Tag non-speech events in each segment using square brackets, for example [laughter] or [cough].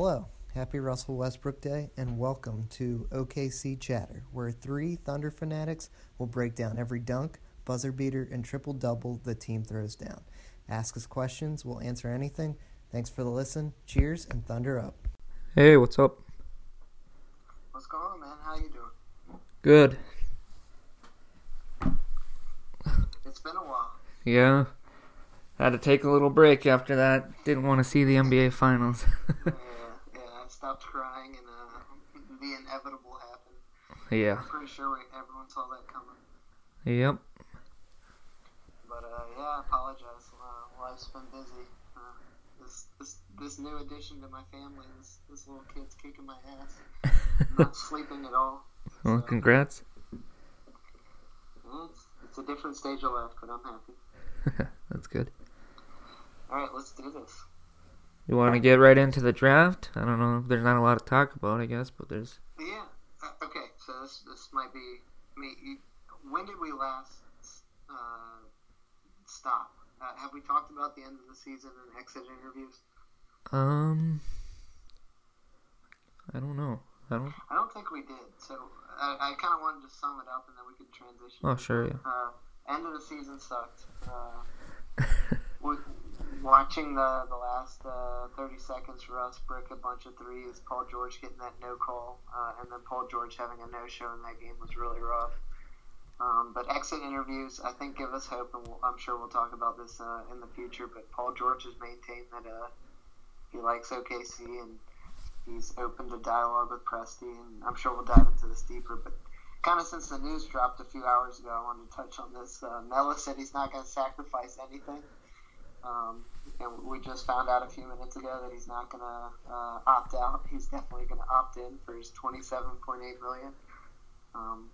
Hello, happy Russell Westbrook Day, and welcome to OKC Chatter, where three Thunder fanatics will break down every dunk, buzzer beater, and triple double the team throws down. Ask us questions, we'll answer anything. Thanks for the listen. Cheers and Thunder up. Hey, what's up? What's going on, man? How you doing? Good. It's been a while. Yeah. Had to take a little break after that. Didn't want to see the NBA finals. [laughs] yeah, yeah. I stopped crying and uh, the inevitable happened. yeah. I'm pretty sure we, everyone saw that coming. Yep. But uh, yeah, I apologize. Uh, life's been busy. Uh, this this this new addition to my family, this this little kid's kicking my ass. I'm [laughs] not sleeping at all. Well, So, congrats. it's, it's a different stage of life, but I'm happy. [laughs] That's good. All right, let's do this. You want to get right into the draft? I don't know. There's not a lot to talk about, I guess, but there's. Yeah. Uh, okay. So this this might be. I mean, when did we last uh, stop? Uh, have we talked about the end of the season and exit interviews? Um. I don't know. I don't. I don't think we did. So I, I kind of wanted to sum it up, and then we could transition. Oh, sure, yeah. Uh, end of the season sucked. Uh, [laughs] we, watching the the last uh, 30 seconds for us brick a bunch of threes, Paul George getting that no call, uh, and then Paul George having a no show in that game was really rough. Um, but exit interviews, I think, give us hope, and we'll, I'm sure we'll talk about this uh, in the future. But Paul George has maintained that uh, he likes OKC and he's open to dialogue with Presti, and I'm sure we'll dive into this deeper. But kind of since the news dropped a few hours ago, I wanted to touch on this. Uh, Melo said he's not going to sacrifice anything. Um, and we just found out a few minutes ago that he's not going to uh, opt out. He's definitely going to opt in for his 27.8 million. Um,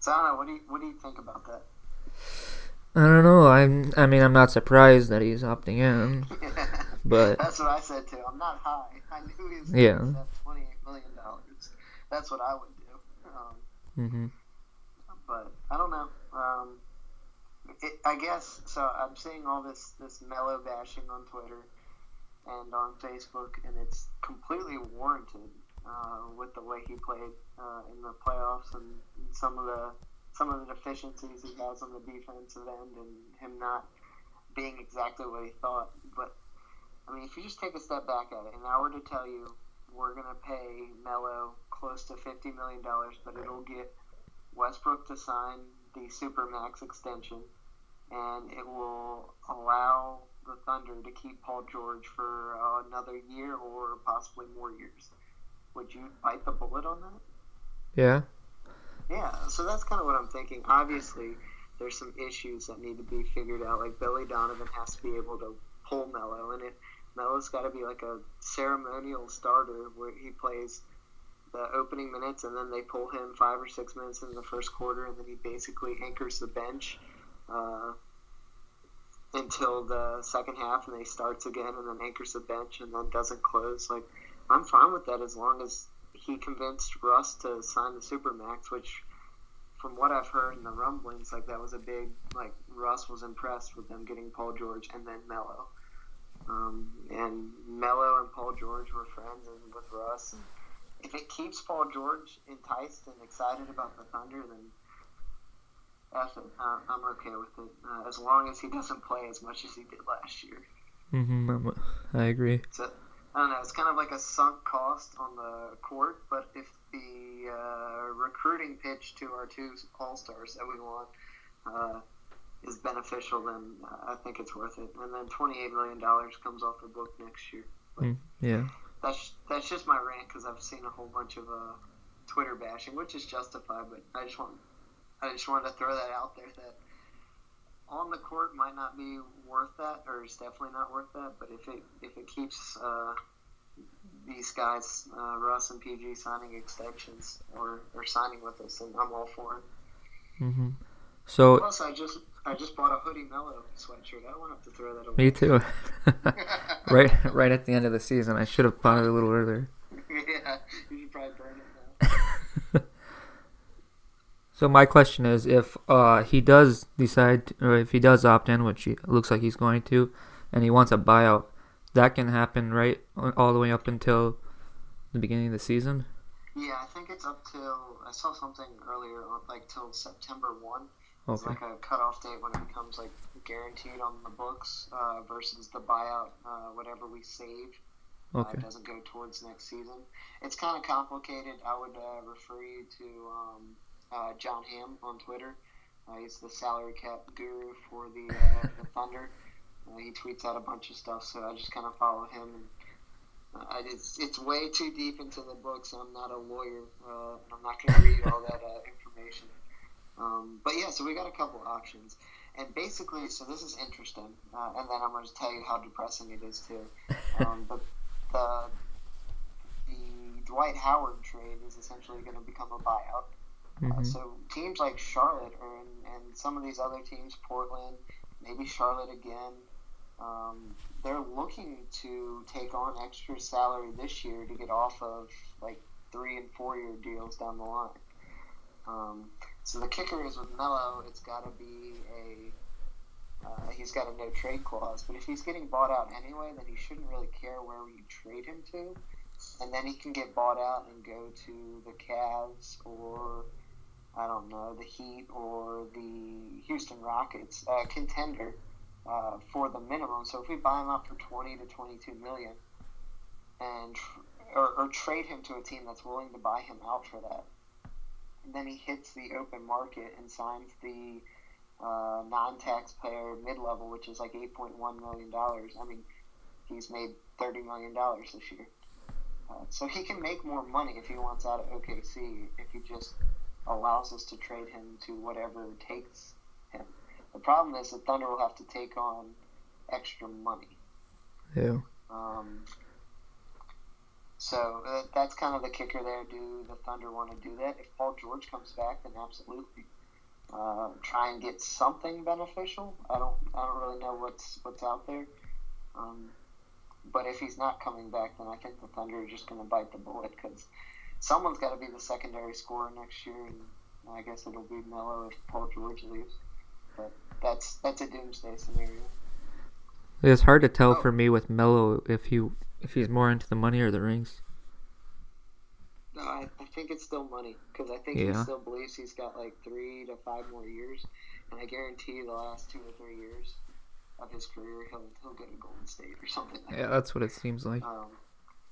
so I don't know. What do you what do you think about that? I don't know. I'm. I mean, I'm not surprised that he's opting in, [laughs] but That's what I said too. I'm not high. I knew he was Yeah. going to accept 28 million dollars. That's what I would do. Um, hmm but I don't know. Um, I guess so. I'm seeing all this this Melo bashing on Twitter and on Facebook, and it's completely warranted uh, with the way he played uh, in the playoffs and some of the some of the deficiencies he has on the defensive end, and him not being exactly what he thought. But I mean, if you just take a step back at it, and I were to tell you we're gonna pay Melo close to fifty million dollars, but it'll get Westbrook to sign the Supermax extension, and it will allow the Thunder to keep Paul George for uh, another year or possibly more years. Would you bite the bullet on that? yeah. Yeah, so that's kind of what I'm thinking. Obviously, there's some issues that need to be figured out. Like Billy Donovan has to be able to pull Melo, and it Melo's got to be like a ceremonial starter where he plays the opening minutes, and then they pull him five or six minutes in the first quarter, and then he basically anchors the bench uh, until the second half, and they starts again, and then anchors the bench, and then doesn't close. Like I'm fine with that as long as he convinced Russ to sign the supermax, which, from what I've heard in the rumblings, like that was a big like Russ was impressed with them getting Paul George and then Melo, um, and Melo and Paul George were friends and with Russ. And if it keeps Paul George enticed and excited about the Thunder, then that's it. Uh, I'm okay with it uh, as long as he doesn't play as much as he did last year. Mm-hmm. I agree. So I don't know. It's kind of like a sunk cost on the court, but if the uh, recruiting pitch to our two all stars that we want uh, is beneficial, then uh, I think it's worth it. And then twenty eight million dollars comes off the book next year. Mm, yeah. That's that's just my rant because I've seen a whole bunch of uh, Twitter bashing, which is justified. But I just want I just wanted to throw that out there that on the court might not be worth that, or it's definitely not worth that. But if it if it keeps uh, these guys, uh, Russ and PG, signing extensions or, or signing with us, then I'm all for it. hmm So Plus, I just I just bought a hoodie Melo sweatshirt. I don't want to to throw that away. me too. [laughs] [laughs] right, right at the end of the season, I should have bought it a little earlier. [laughs] yeah, you should probably burn it now. So my question is, if uh, he does decide, or if he does opt in, which he looks like he's going to, and he wants a buyout, that can happen right all the way up until the beginning of the season. Yeah, I think it's up till I saw something earlier, like till September one. It's like a cutoff date when it becomes like guaranteed on the books uh, versus the buyout. Uh, whatever we save uh, Okay. doesn't go towards next season. It's kind of complicated. I would uh, refer you to um, uh, John Hamm on Twitter. Uh, he's the salary cap guru for the, uh, [laughs] the Thunder. Uh, he tweets out a bunch of stuff, so I just kind of follow him. And uh, I- it's it's way too deep into the books. I'm not a lawyer. Uh, and I'm not going to read all that uh, information. Um, but yeah, so we got a couple options, and basically, so this is interesting, uh, and then I'm going to tell you how depressing it is too. Um, but the the Dwight Howard trade is essentially going to become a buyout. Uh, Mhm. so teams like Charlotte or and, and some of these other teams, Portland, maybe Charlotte again, um, they're looking to take on extra salary this year to get off of like three and four year deals down the line. Um, so the kicker is with Melo, it's got to be a uh, he's got a no trade clause. But if he's getting bought out anyway, then he shouldn't really care where you trade him to, and then he can get bought out and go to the Cavs or I don't know the Heat or the Houston Rockets, uh, contender uh, for the minimum. So if we buy him up for twenty to twenty-two million, and or, or trade him to a team that's willing to buy him out for that, then he hits the open market and signs the uh, non-taxpayer mid-level, which is like eight point one million dollars. I mean, he's made thirty million dollars this year, uh, so he can make more money if he wants out of OKC. If he just allows us to trade him to whatever takes him. The problem is the Thunder will have to take on extra money. Yeah. Um, so uh, that's kind of the kicker there. Do the Thunder want to do that? If Paul George comes back, then absolutely. Uh, try and get something beneficial. I don't. I don't really know what's what's out there. Um, but if he's not coming back, then I think the Thunder are just going to bite the bullet because someone's got to be the secondary scorer next year, and I guess it'll be Melo if Paul George leaves. But that's that's a doomsday scenario. It's hard to tell Oh. for me with Melo if he if he's more into the money or the rings. No, I, I think it's still money because I think he still believes he's got like three to five more years, and I guarantee the last two or three years of his career he'll he'll go to Golden State or something like Yeah, that's what it seems like. Um,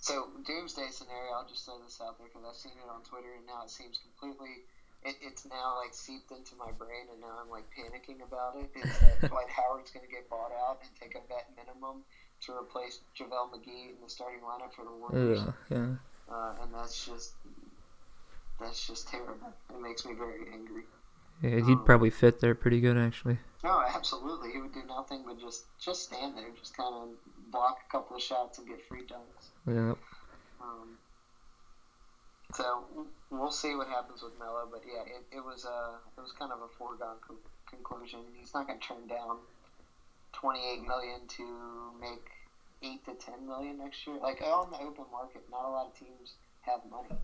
so doomsday scenario, I'll just throw this out there because I've seen it on Twitter and now it seems completely. It, it's now like seeped into my brain and now I'm like panicking about it. Is that [laughs] Dwight Howard's going to get bought out and take a vet minimum to replace JaVale McGee in the starting lineup for the Warriors? Yeah, yeah. uh, and that's just that's just terrible. It makes me very angry. yeah he'd Um, probably fit there pretty good actually. No, absolutely, he would do nothing but just just stand there, just kind of block a couple of shots and get free dunks. Yeah. Um, so we'll see what happens with Melo, but yeah, it, it was uh, it was kind of a foregone con- conclusion. He's not going to turn down twenty eight million to make eight to ten million next year. Like on the open market, not a lot of teams have money.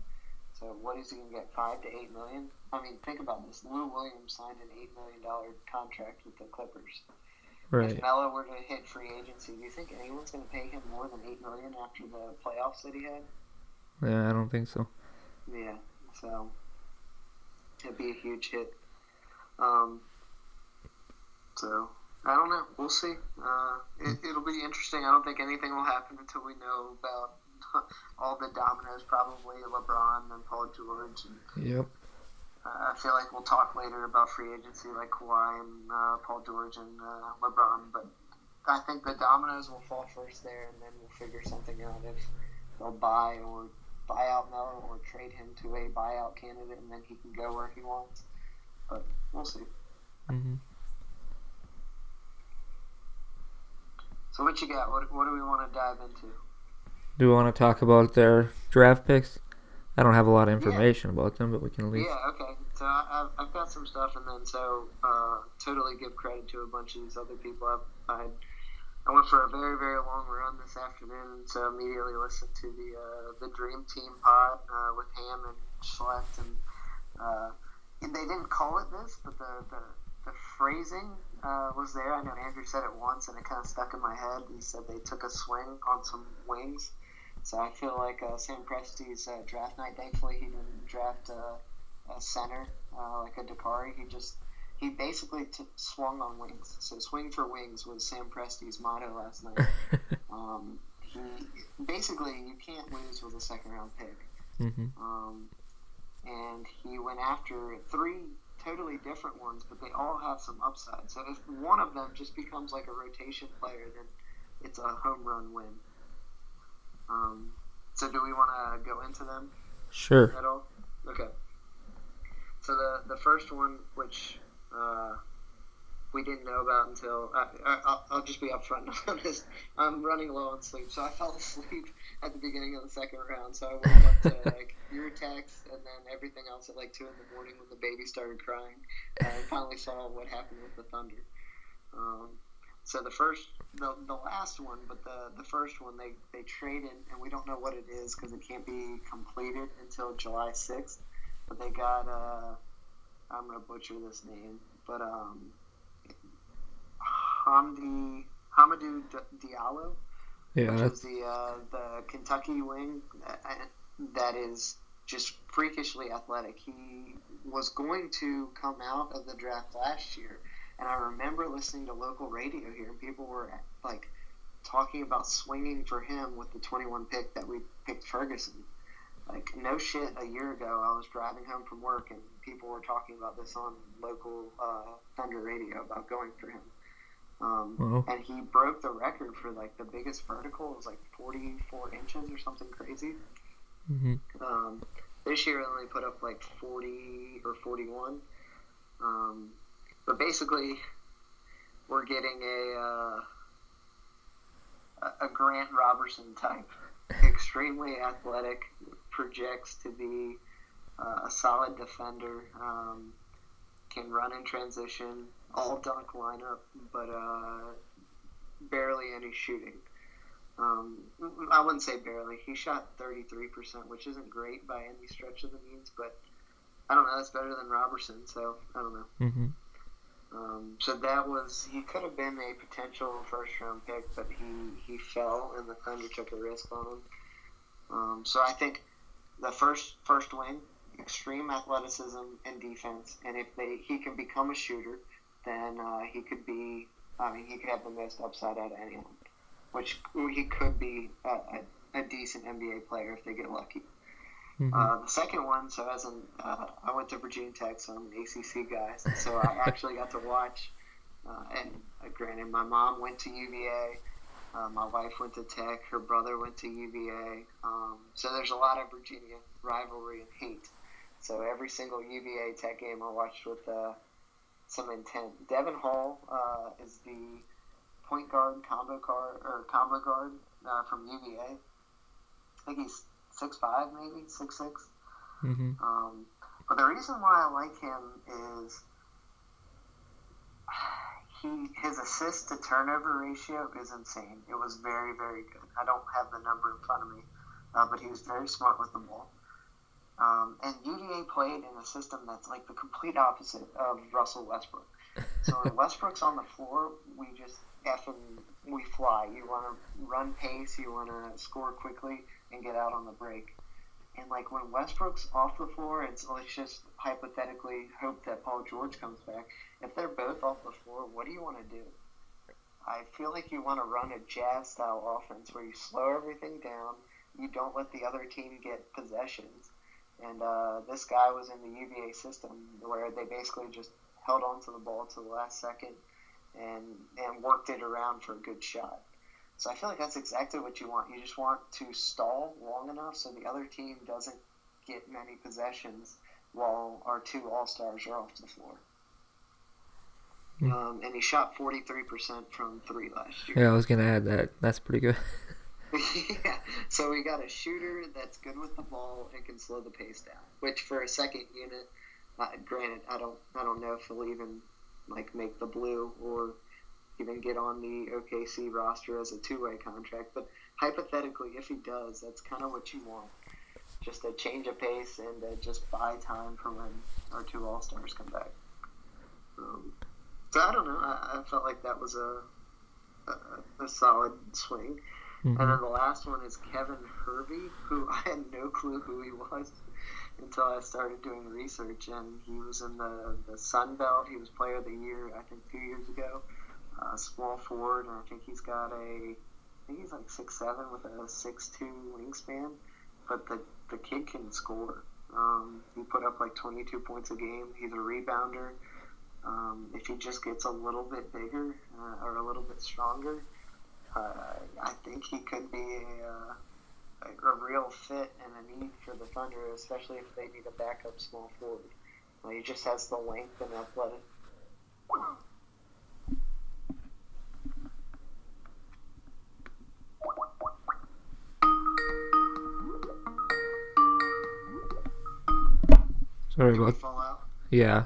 So what is he going to get? Five to eight million? I mean, think about this. Lou Williams signed an eight million dollar contract with the Clippers. Right. If Melo were to hit free agency, do you think anyone's going to pay him more than eight million after the playoffs that he had? Yeah, I don't think so. Yeah, so it'd be a huge hit. Um, so I don't know. We'll see. Uh, it, it'll be interesting. I don't think anything will happen until we know about [laughs] all the dominoes. Probably LeBron and Paul George. And, Yep. I feel like we'll talk later about free agency, like Kawhi and uh, Paul George and uh, LeBron. But I think the dominoes will fall first there, and then we'll figure something out if they'll buy or buy out Melo or trade him to a buyout candidate, and then he can go where he wants. But we'll see. hmm So what you got? What, what do we want to dive into? Do we want to talk about their draft picks? I don't have a lot of information about them, but we can at least. Yeah, okay. So I, I've, I've got some stuff, and then so uh, totally give credit to a bunch of these other people. I've, I I went for a very very long run this afternoon, so immediately listened to the uh, the Dream Team pod uh, with Ham and Schlecht, and uh, they didn't call it this, but the, the the phrasing uh, was there. I know Andrew said it once, and it kind of stuck in my head. He said they took a swing on some wings. So I feel like uh, Sam Presti's uh, draft night. Thankfully, he didn't draft a center uh, like a Dakari. He just he basically t- swung on wings. So swing for wings was Sam Presti's motto last night. [laughs] um, he basically you can't lose with a second round pick. hmm Um, and he went after three totally different ones, but they all have some upside. So if one of them just becomes like a rotation player, then it's a home run win. Um, so do we want to go into them Sure. at all? Okay. So the the first one, which uh, we didn't know about until I, I, I'll, I'll just be upfront [laughs] and honest. I'm running low on sleep, so I [laughs] fell asleep at the beginning of the second round. So I woke up to [laughs] like your text and then everything else at like two in the morning when the baby started crying. And I finally saw what happened with the Thunder. Um, so the first, the, the last one, but the, the first one they, they traded, and we don't know what it is because it can't be completed until July 6th. But they got, uh, I'm going to butcher this name, but um, Hamdi, Hamidou Diallo, Yeah, which that's is the, uh, the Kentucky wing that, that is just freakishly athletic. He was going to come out of the draft last year, and I remember listening to local radio here, and people were like talking about swinging for him with the 21 pick that we picked Ferguson. Like no shit, a year ago I was driving home from work, and people were talking about this on local uh, Thunder radio about going for him. Um, and he broke the record for like the biggest vertical. It was like 44 inches or something crazy. hmm Um, this year, I only put up like 40 or 41. Um, but basically, we're getting a uh, a- a Grant Roberson type, extremely athletic, projects to be uh, a solid defender, um, can run in transition, all dunk lineup, but uh, barely any shooting. Um, I wouldn't say barely. He shot 33%, which isn't great by any stretch of the means, but I don't know. That's better than Roberson, so I don't know. hmm Um, so that was he could have been a potential first round pick, but he he fell, and the Thunder took a risk on him. Um, so I think the first first wing, extreme athleticism and defense, and if they he can become a shooter, then uh, he could be. I mean, he could have the most upside out of anyone, which he could be a, a, a decent NBA player if they get lucky. Hmm Uh, the second one, so as an, uh, I went to Virginia Tech, so I'm an ACC guy. So I [laughs] actually got to watch. Uh, and uh, granted, my mom went to UVA. Uh, my wife went to Tech. Her brother went to UVA. Um, so there's a lot of Virginia rivalry and hate. So every single UVA Tech game I watched with uh, some intent. Devon Hall uh, is the point guard combo guard or combo guard uh, from UVA. I think he's six five, maybe six six. hmm Um, but the reason why I like him is he his assist to turnover ratio is insane. It was very very good. I don't have the number in front of me, uh, but he was very smart with the ball. Um, and UVA played in a system that's like the complete opposite of Russell Westbrook. So when [laughs] Westbrook's on the floor, we just effing we fly. You want to run pace, you want to score quickly and get out on the break. And like when Westbrook's off the floor, it's let's just hypothetically hope that Paul George comes back. If they're both off the floor, what do you want to do? I feel like you want to run a jazz style offense where you slow everything down, you don't let the other team get possessions. And uh, this guy was in the UVA system where they basically just held on to the ball to the last second and and worked it around for a good shot. So I feel like that's exactly what you want. You just want to stall long enough so the other team doesn't get many possessions while our two all stars are off the floor. Hmm. Um, and he shot 43% from three last year. Yeah, I was gonna add that. That's pretty good. [laughs] [laughs] yeah. So we got a shooter that's good with the ball and can slow the pace down. Which for a second unit, uh, granted, I don't, I don't know if he'll even like make the blue or even get on the OKC roster as a two-way contract. But hypothetically, if he does, that's kind of what you want. Just a change of pace and uh, just buy time for when our two All Stars come back. Um, So I don't know. I, I felt like that was a a, a solid swing. Mhm. And then the last one is Kevin Hervey, who [laughs] I had no clue who he was [laughs] until I started doing research. And he was in the, the Sun Belt. He was Player of the Year, I think, two years ago. Small forward, and I think he's got a, I think he's like six seven with a six two wingspan. But the the kid can score. Um, he put up like 22 points a game. He's a rebounder. Um, if he just gets a little bit bigger uh, or a little bit stronger, uh, I think he could be a, uh, a, a real fit and a need for the Thunder, especially if they need a backup small forward. He just has the length and athletic. Sorry about fall out? yeah.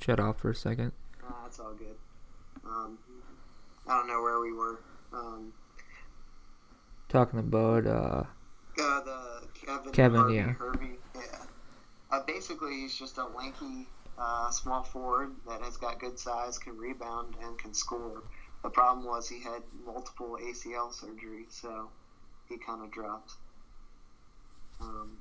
Shut off for a second. Nah, that's all good. Um, I don't know where we were. Um, Talking about uh Uh, the Kevin, Kevin, Harvey, yeah. Hervey, yeah. Uh, basically, he's just a lanky, uh, small forward that has got good size, can rebound, and can score. The problem was he had multiple ACL surgery, so he kind of dropped. Um,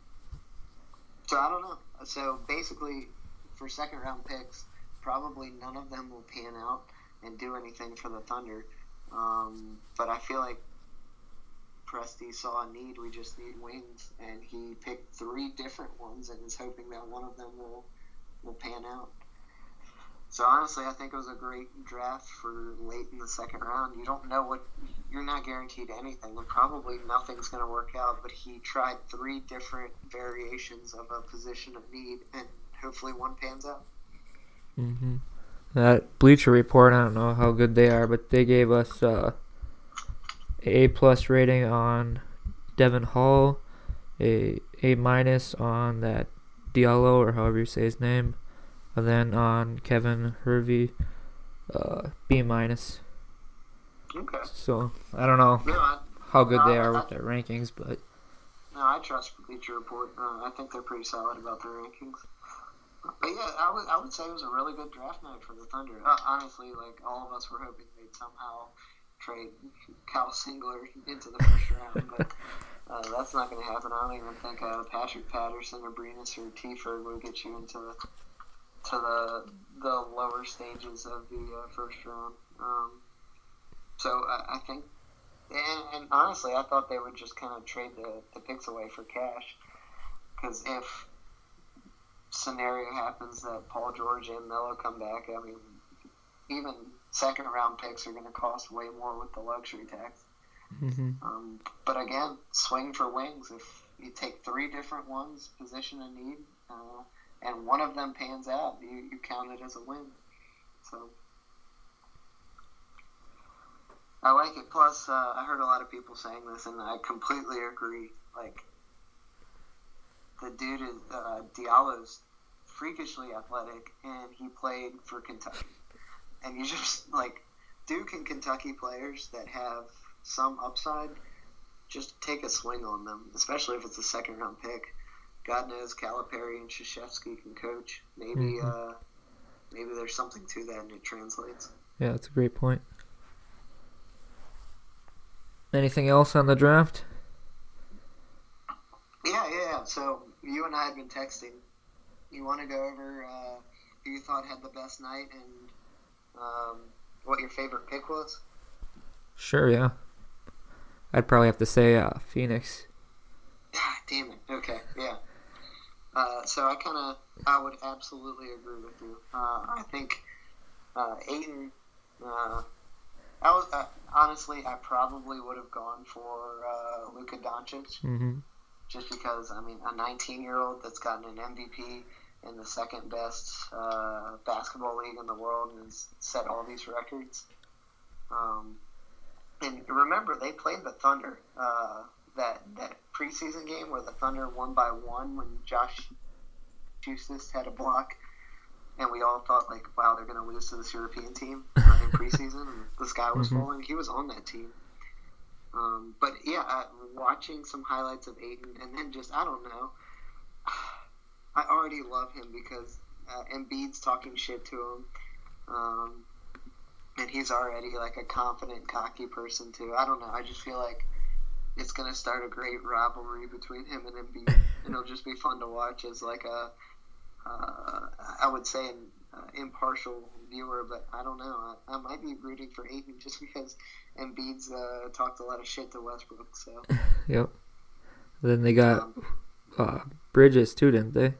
so I don't know. So basically, for second round picks, probably none of them will pan out and do anything for the Thunder. Um, but I feel like Presti saw a need. We just need wings, and he picked three different ones, and is hoping that one of them will will pan out. So honestly, I think it was a great draft for late in the second round. You don't know what you're not guaranteed anything, and probably nothing's going to work out. But he tried three different variations of a position of need, and hopefully one pans out. Mm-hmm. that Bleacher Report. I don't know how good they are, but they gave us uh, a plus rating on Devon Hall, a A minus on that Diallo or however you say his name, and then on Kevin Hervey, uh, B minus. Okay. So I don't know No, I, how good they are with their rankings, but No, I trust Bleacher Report. Uh, I think they're pretty solid about their rankings. But yeah, I would, I would say it was a really good draft night for the Thunder. Uh, honestly, like all of us were hoping they'd somehow trade Kyle Singler into the first round, but uh, that's not going to happen. I don't even think uh, Patrick Patterson or Brenus or Tford will get you into to the the lower stages of the uh, first round. Um, so I, I think and, and honestly, I thought they would just kind of trade the, the picks away for cash. Because if scenario happens that Paul George and Melo come back, I mean, even second round picks are going to cost way more with the luxury tax. hmm Um, but again, swing for wings. If you take three different ones, position and need, uh, and one of them pans out, you, you count it as a win. So I like it. Plus, uh, I heard a lot of people saying this, and I completely agree. Like the dude is uh, Diallo's freakishly athletic, and he played for Kentucky. And you [laughs] just like Duke and Kentucky players that have some upside, just take a swing on them, especially if it's a second round pick. God knows Calipari and Krzyzewski can coach. Maybe Mhm. uh, maybe there's something to that and it translates. yeah, that's a great point. Anything else on the draft? Yeah, yeah, yeah. So you and I had been texting. You want to go over uh, who you thought had the best night and um, what your favorite pick was? Sure, yeah. I'd probably have to say uh, Phoenix. Ah, damn it. Okay, yeah. Uh, so I kind of, I would absolutely agree with you. Uh, I think uh, Ayton. Uh, I was uh, honestly, I probably would have gone for uh, Luka Doncic hmm just because I mean, a 19 year old that's gotten an MVP in the second best uh, basketball league in the world and has set all these records. Um, and remember, they played the Thunder uh, that that preseason game where the Thunder won by one when Josh Huestis had a block, and we all thought like, wow, they're going to lose to this European team [laughs] in preseason. and the sky was Mhm. falling. He was on that team. Um, but yeah, uh, watching some highlights of Ayton, and then just I don't know. [sighs] I already love him because uh, Embiid's talking shit to him. Um, and he's already like a confident, cocky person too. I don't know. I just feel like it's gonna start a great rivalry between him and Embiid, and [laughs] it'll just be fun to watch as like a, uh, I would say an uh, impartial viewer, but I don't know. I, I might be rooting for Ayton just [laughs] because Embiid's uh, talked a lot of shit to Westbrook. So [laughs] Yep. Then they got um, uh, Bridges too, didn't they?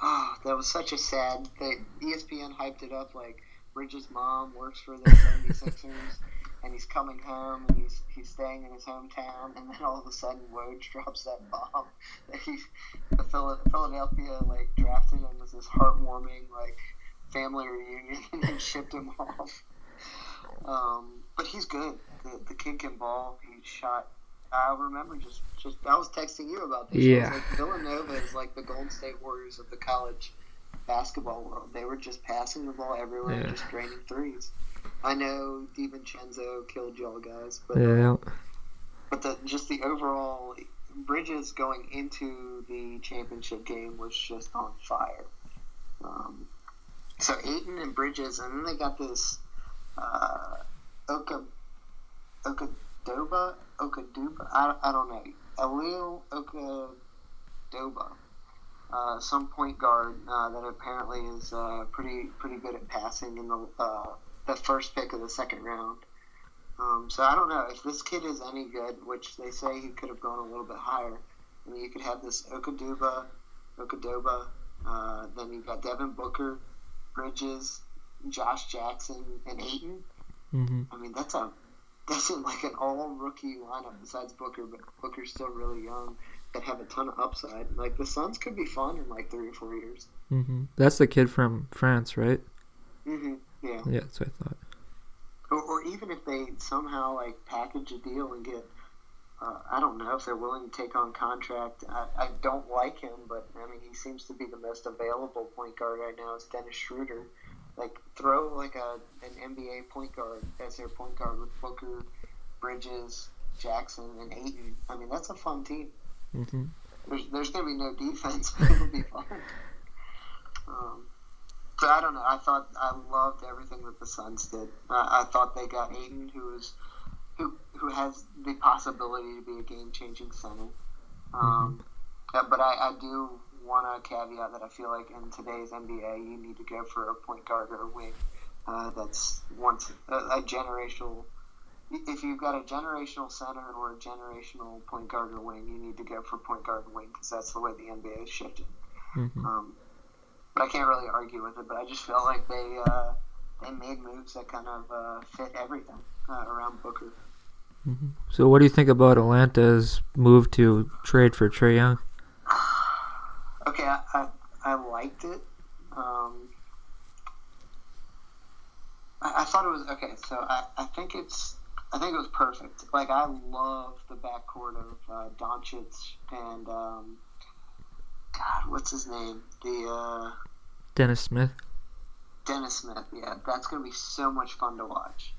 Oh, that was such a sad. They, ESPN hyped it up like Bridges' mom works for the 76ers, and he's coming home, and he's he's staying in his hometown, and then all of a sudden Woj [laughs] drops that bomb that he, the Philadelphia like drafted him as this heartwarming like family reunion, [laughs] and then shipped him off. Um, but he's good. The, the kid can ball. He shot. I remember just just I was texting you about this. Yeah. like, Villanova is like the Golden State Warriors of the college basketball world. They were just passing the ball everywhere Yeah. just draining threes. I know DiVincenzo killed y'all guys, but Yeah. but the just the overall Bridges going into the championship game was just on fire. Um, so Ayton and Bridges, and then they got this uh, Oka Okadoba Okaduba. I, I don't know. Alil Okadoba. Uh, some point guard uh, that apparently is uh, pretty pretty good at passing in the uh, the first pick of the second round. Um, so I don't know if this kid is any good, which they say he could have gone a little bit higher. I mean, you could have this Okaduba, Okadoba. Uh, then you've got Devin Booker, Bridges, Josh Jackson, and Ayton. hmm I mean, that's a that's like an all rookie lineup besides Booker, but Booker's still really young. That have a ton of upside. Like the Suns could be fun in like three or four years. hmm That's the kid from France, right? hmm Yeah. Yeah, that's what I thought. Or, or even if they somehow like package a deal and get, uh, I don't know if they're willing to take on contract. I, I don't like him, but I mean he seems to be the most available point guard right now. Is Dennis Schroeder? Like throw like a an NBA point guard as their point guard with Booker, Bridges, Jackson, and Ayton. I mean that's a fun team. hmm There's there's gonna be no defense, [laughs] but it'll be fun. Um, I don't know. I thought I loved everything that the Suns did. I, I thought they got Ayton, who is who who has the possibility to be a game changing center. Um, uh, but I, I do want to caveat that I feel like in today's NBA, you need to go for a point guard or a wing. Uh, that's once a, a generational. If you've got a generational center or a generational point guard or wing, you need to go for point guard and wing because that's the way the NBA is shifting. hmm Um, but I can't really argue with it. But I just felt like they uh, they made moves that kind of uh, fit everything uh, around Booker. hmm So, what do you think about Atlanta's move to trade for Trae Young? [sighs] Okay, I, I, I liked it. Um, I, I thought it was okay. So I, I think it's I think it was perfect. Like I love the backcourt of uh, Doncic and um, God, what's his name? The uh, Dennis Smith. Dennis Smith. Yeah, that's gonna be so much fun to watch.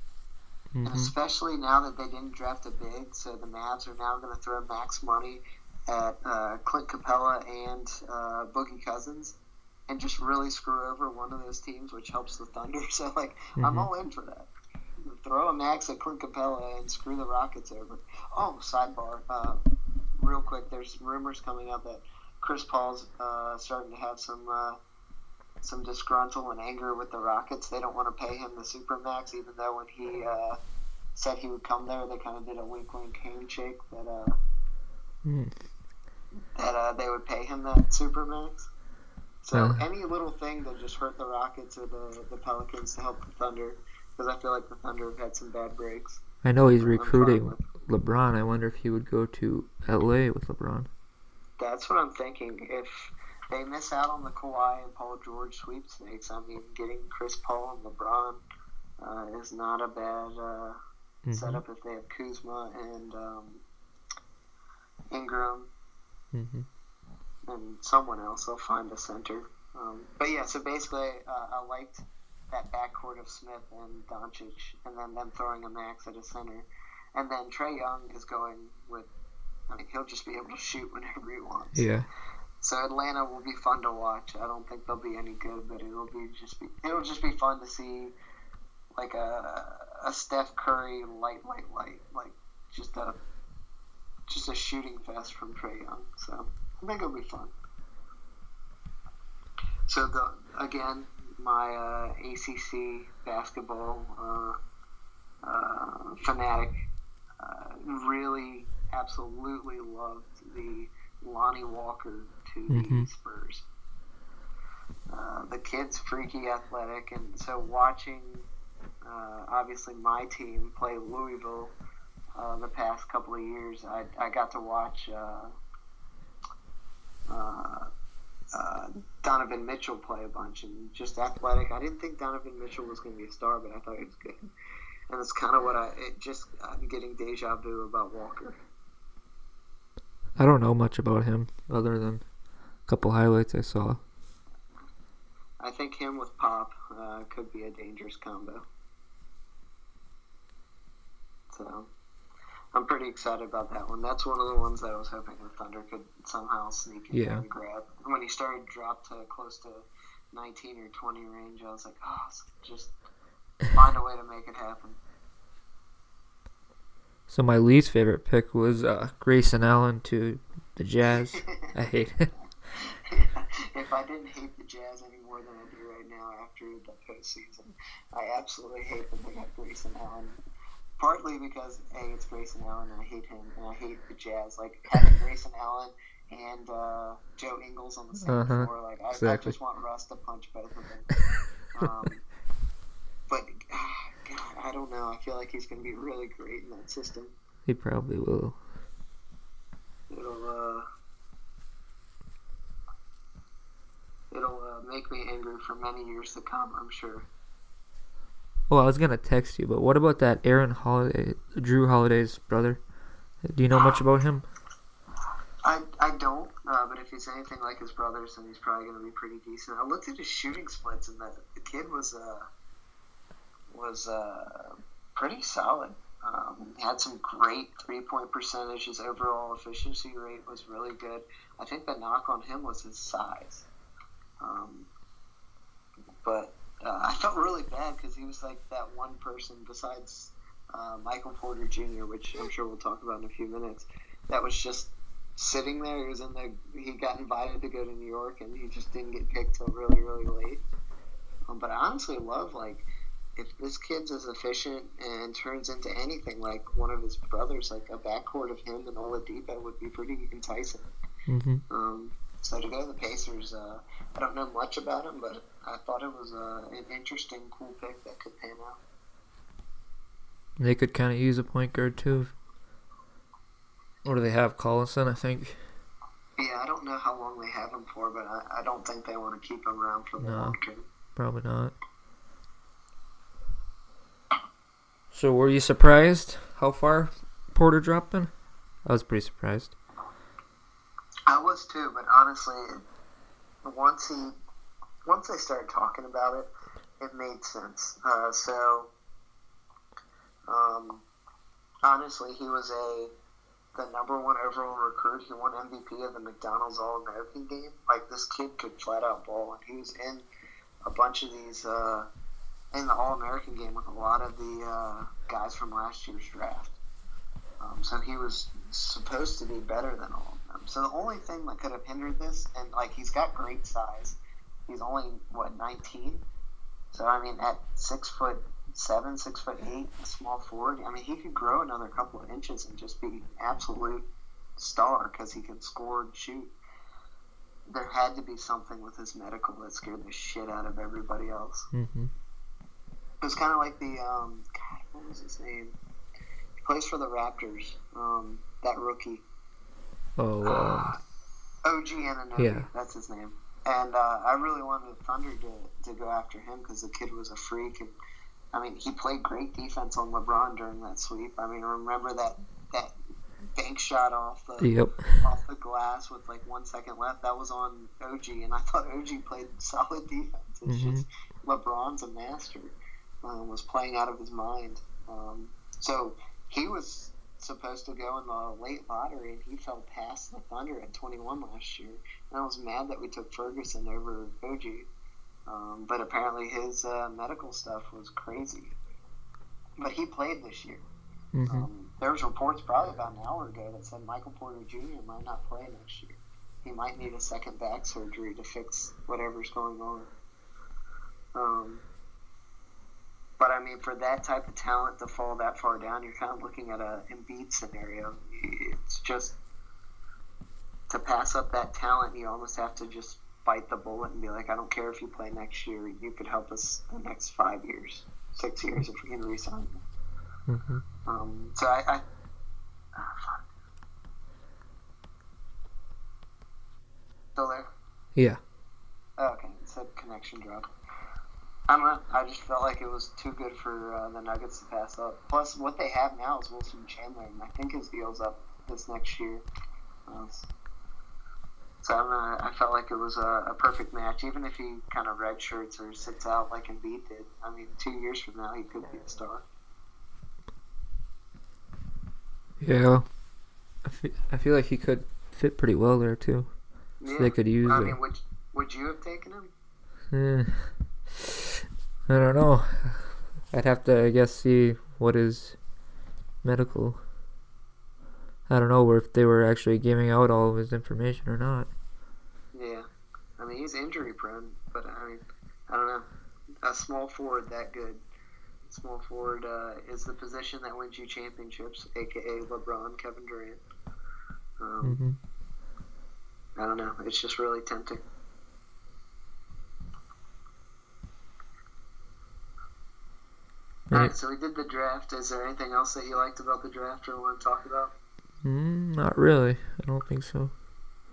hmm And especially now that they didn't draft a big, so the Mavs are now going to throw max money at uh, Clint Capela and uh, Boogie Cousins, and just really screw over one of those teams, which helps the Thunder. [laughs] So like, I'm Mhm. all in for that. Throw a max at Clint Capela and screw the Rockets over. Oh, sidebar, uh, real quick. There's rumors coming up that Chris Paul's uh, starting to have some. Some disgruntle and anger with the Rockets. They don't want to pay him the supermax, even though when he uh, said he would come there, they kind of did a wink, wink handshake that uh, Mm. that uh, they would pay him that supermax. So Uh. any little thing that just hurt the Rockets or the, the Pelicans to help the Thunder, because I feel like the Thunder have had some bad breaks. I know he's recruiting LeBron. I wonder if he would go to LA with LeBron. That's what I'm thinking. If they miss out on the Kawhi and Paul George sweepstakes, I mean, getting Chris Paul and LeBron uh, is not a bad uh, Mhm. setup if they have Kuzma and um, Ingram Mhm. and someone else. They'll find a center. Um, but yeah, so basically, uh, I liked that backcourt of Smith and Doncic, and then them throwing a max at a center, and then Trae Young is going with. I mean, he'll just be able to shoot whenever he wants. Yeah. So Atlanta will be fun to watch. I don't think they'll be any good, but it'll be just be it'll just be fun to see like a a Steph Curry light, light, light, like just a just a shooting fest from Trae Young. So I think it'll be fun. So the again, my uh, ACC basketball uh, uh, fanatic uh, really absolutely loved the Lonnie Walker to Mhm. the Spurs. Uh, the kid's freaky athletic, and so watching uh, obviously my team play Louisville uh, the past couple of years, I, I got to watch uh, uh, uh, Donovan Mitchell play a bunch and just athletic. I didn't think Donovan Mitchell was going to be a star, but I thought he was good. And it's kind of what I it just I'm getting deja vu about Walker. I don't know much about him other than couple highlights I saw. I think him with Pop uh, could be a dangerous combo. So I'm pretty excited about that one. That's one of the ones that I was hoping the Thunder could somehow sneak in Yeah. and grab. When he started drop to close to 19 or 20 range, I was like, oh, just find a way to make it happen. So my least favorite pick was uh, Grayson Allen to the Jazz. [laughs] I hate it. [laughs] if I didn't hate the Jazz any more than I do right now after the postseason, I absolutely hate that they got Grayson Allen. Partly because a it's Grayson Allen and I hate him and I hate the Jazz. Like having Grayson Allen and uh, Joe Ingles on the same Uh-huh, floor, like I, I just want Russ to punch both of them. [laughs] um, but ah, God, I don't know. I feel like he's going to be really great in that system. He probably will. It'll uh, it'll uh, make me angry for many years to come. I'm sure. Well, I was gonna text you, but what about that Aaron Holiday, Jrue Holiday's brother? Do you know much about him? I, I don't, uh, but if he's anything like his brothers, then he's probably going to be pretty decent. I looked at his shooting splits, and the, the kid was uh, was uh, pretty solid. Um, he had some great three point percentage. His overall efficiency rate was really good. I think the knock on him was his size. Um, but uh, I felt really bad because he was like that one person besides uh, Michael Porter Jr., which I'm sure we'll talk about in a few minutes. That was just sitting there. He was in the. He got invited to go to New York, and he just didn't get picked till really, really late. Um, but I honestly love like if this kid's as efficient and turns into anything like one of his brothers, like a backcourt of him and Oladipo would be pretty enticing. hmm Um, so to go to the Pacers, uh, I don't know much about him, but I thought it was uh, an interesting, cool pick that could pan out. They could kind of use a point guard too. What do they have? Collison, I think. Yeah, I don't know how long they have him for, but I, I don't think they want to keep him around for the No. long term. Probably not. So were you surprised how far Porter dropped in? I was pretty surprised. I was too, but honestly, once he, once they started talking about it, it made sense. Uh, so, um, honestly, he was a the number one overall recruit. He won MVP of the McDonald's All American game. Like this kid could flat out ball, and he was in a bunch of these uh, in the All American game with a lot of the uh, guys from last year's draft. Um, so he was supposed to be better than all. So the only thing that could have hindered this, and like he's got great size. He's only what 19. So I mean, at six foot seven, six foot eight, a small forward. I mean, he could grow another couple of inches and just be an absolute star because he can score and shoot. There had to be something with his medical that scared the shit out of everybody else. hmm It was kind of like the um, God, what was his name? He plays for the Raptors. Um, that rookie. Oh, uh, OG Anunoby, Yeah. that's his name. And uh, I really wanted Thunder to, to go after him because the kid was a freak. And I mean, he played great defense on LeBron during that sweep. I mean, remember that that bank shot off the yep. off the glass with like one second left? That was on OG, and I [laughs] thought OG played solid defense. It's Mhm. just LeBron's a master. Um, was playing out of his mind. Um, so he was supposed to go in the late lottery, and he fell past the Thunder at 21 last year. And I was mad that we took Ferguson over OG. Um, but apparently his uh, medical stuff was crazy. but he played this year. hmm Um, there was reports probably about an hour ago that said Michael Porter Jr. might not play next year. He might need a second back surgery to fix whatever's going on. Um, but I mean, for that type of talent to fall that far down, you're kind of looking at a Embiid scenario. It's just to pass up that talent, you almost have to just bite the bullet and be like, I don't care if you play next year. You could help us the next five years, six years if we can re-sign you. hmm Um, so I, I fuck. still there. Yeah. Oh, okay, it said connection drop. I don't know. I just felt like it was too good for uh, the Nuggets to pass up. Plus, what they have now is Wilson Chandler, and I think his deal's up this next year. Uh, so I don't know. I felt like it was a, a perfect match, even if he kind of red shirts or sits out like Embiid did. I mean, two years from now, he could be a star. Yeah. I feel, I feel like he could fit pretty well there too. So they could use I him. mean, would would you have taken him? Eh, I don't know. I'd have to, I guess, see what is medical. I don't know if they were actually giving out all of his information or not. Yeah, I mean he's injury prone, but I mean I don't know. A small forward that good. Small forward uh, is the position that wins you championships, aka LeBron, Kevin Durant. Um, hmm I don't know. It's just really tempting. All right, so we did the draft. Is there anything else that you liked about the draft or want to talk about? Mm, not really. I don't think so.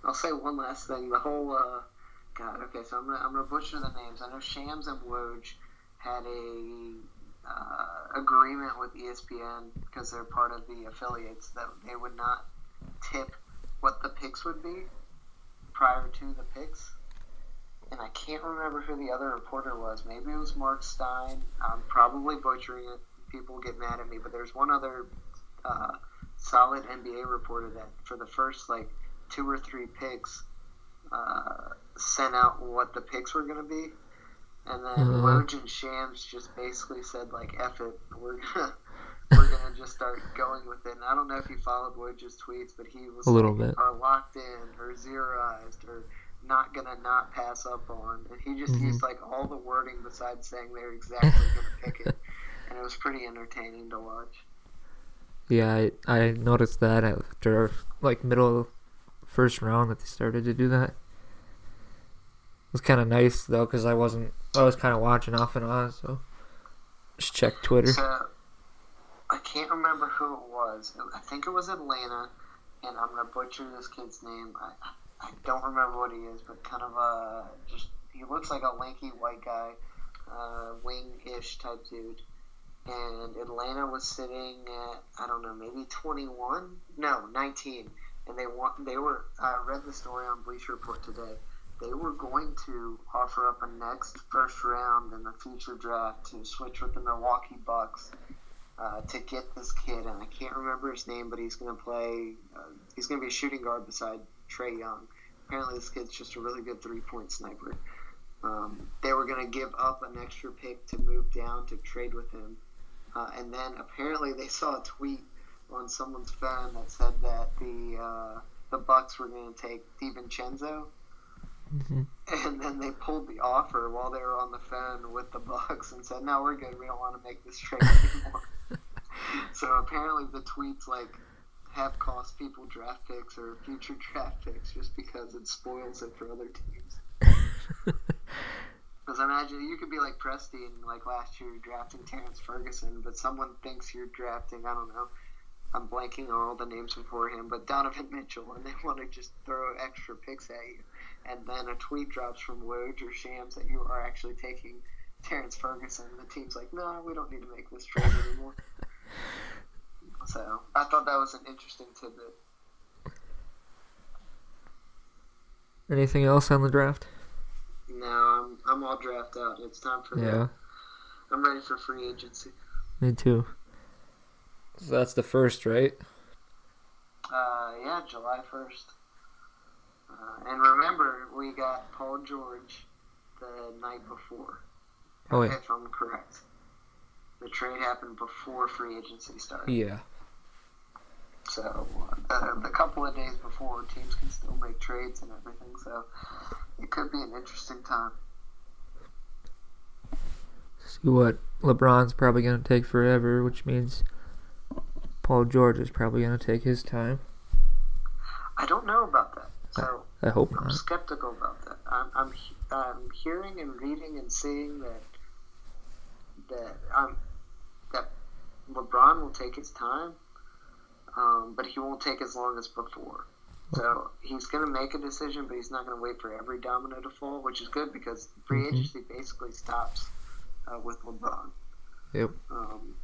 I'll say one last thing. The whole uh, God. Okay, so I'm gonna I'm gonna butcher the names. I know Shams and Woj had a uh, agreement with ESPN because they're part of the affiliates that they would not tip what the picks would be prior to the picks. And I can't remember who the other reporter was. Maybe it was Mark Stein. I'm probably butchering it. People get mad at me, but there's one other uh, solid NBA reporter that for the first like two or three picks uh, sent out what the picks were going to be, and then Uh-huh. Woj and Shams just basically said like "F it, we're gonna [laughs] we're gonna just start going with it." And I don't know if you followed Woj's tweets, but he was A little like, bit. are locked in or zeroized or not gonna not pass up on, and he just Mhm. used like all the wording besides saying they're exactly gonna [laughs] pick it, and it was pretty entertaining to watch. Yeah, I, I noticed that after like middle first round that they started to do that. It was kind of nice though because I wasn't I was kind of watching off and on, so just check Twitter. So I can't remember who it was. I think it was Atlanta, and I'm gonna butcher this kid's name. I, I don't remember what he is, but kind of a just he looks like a lanky white guy, uh, wing-ish type dude. And Atlanta was sitting at I don't know maybe 21, no 19, and they want they were I read the story on Bleacher Report today. They were going to offer up a next first round in the future draft to switch with the Milwaukee Bucks uh, to get this kid, and I can't remember his name, but he's going to play. Uh, he's going to be a shooting guard beside Trae Young. Apparently, this kid's just a really good three point sniper. Um, they were going to give up an extra pick to move down to trade with him, uh, and then apparently they saw a tweet on someone's phone that said that the uh, the Bucks were going to take DiVincenzo, hmm and then they pulled the offer while they were on the phone with the Bucks and said, "No, we're good. We don't want to make this trade anymore." [laughs] so apparently, the tweets like have cost people draft picks or future draft picks just because it spoils it for other teams. [laughs] Because imagine you could be like Presti and like last year drafting Terrence Ferguson, but someone thinks you're drafting I don't know. I'm blanking on all the names before him, but Donovan Mitchell, and they [laughs] want to just throw extra picks at you, and then a tweet drops from Woj or Shams that you are actually taking Terrence Ferguson. and The team's like, no, we don't need to make this trade anymore. [laughs] so I thought that was an interesting tidbit. Anything else on the draft? No, I'm I'm all drafted out. It's time for Yeah. I'm ready for free agency. me too. So that's the first, right? Uh, yeah, July 1st. Uh, and remember, we got Paul George the night before. Oh, yeah. If I'm correct. the trade happened before free agency started. Yeah. So uh, the couple of days before, teams can still make trades and everything. So it could be an interesting time. See what LeBron's probably going to take forever, which means Paul George is probably going to take his time. I don't know about that. So I hope I'm not. skeptical about that. I'm, I'm I'm hearing and reading and seeing that that um that LeBron will take his time, um, but he won't take as long as before. So he's going to make a decision, but he's not going to wait for every domino to fall, which is good because free Mhm. agency basically stops uh, with LeBron. Yep. Um,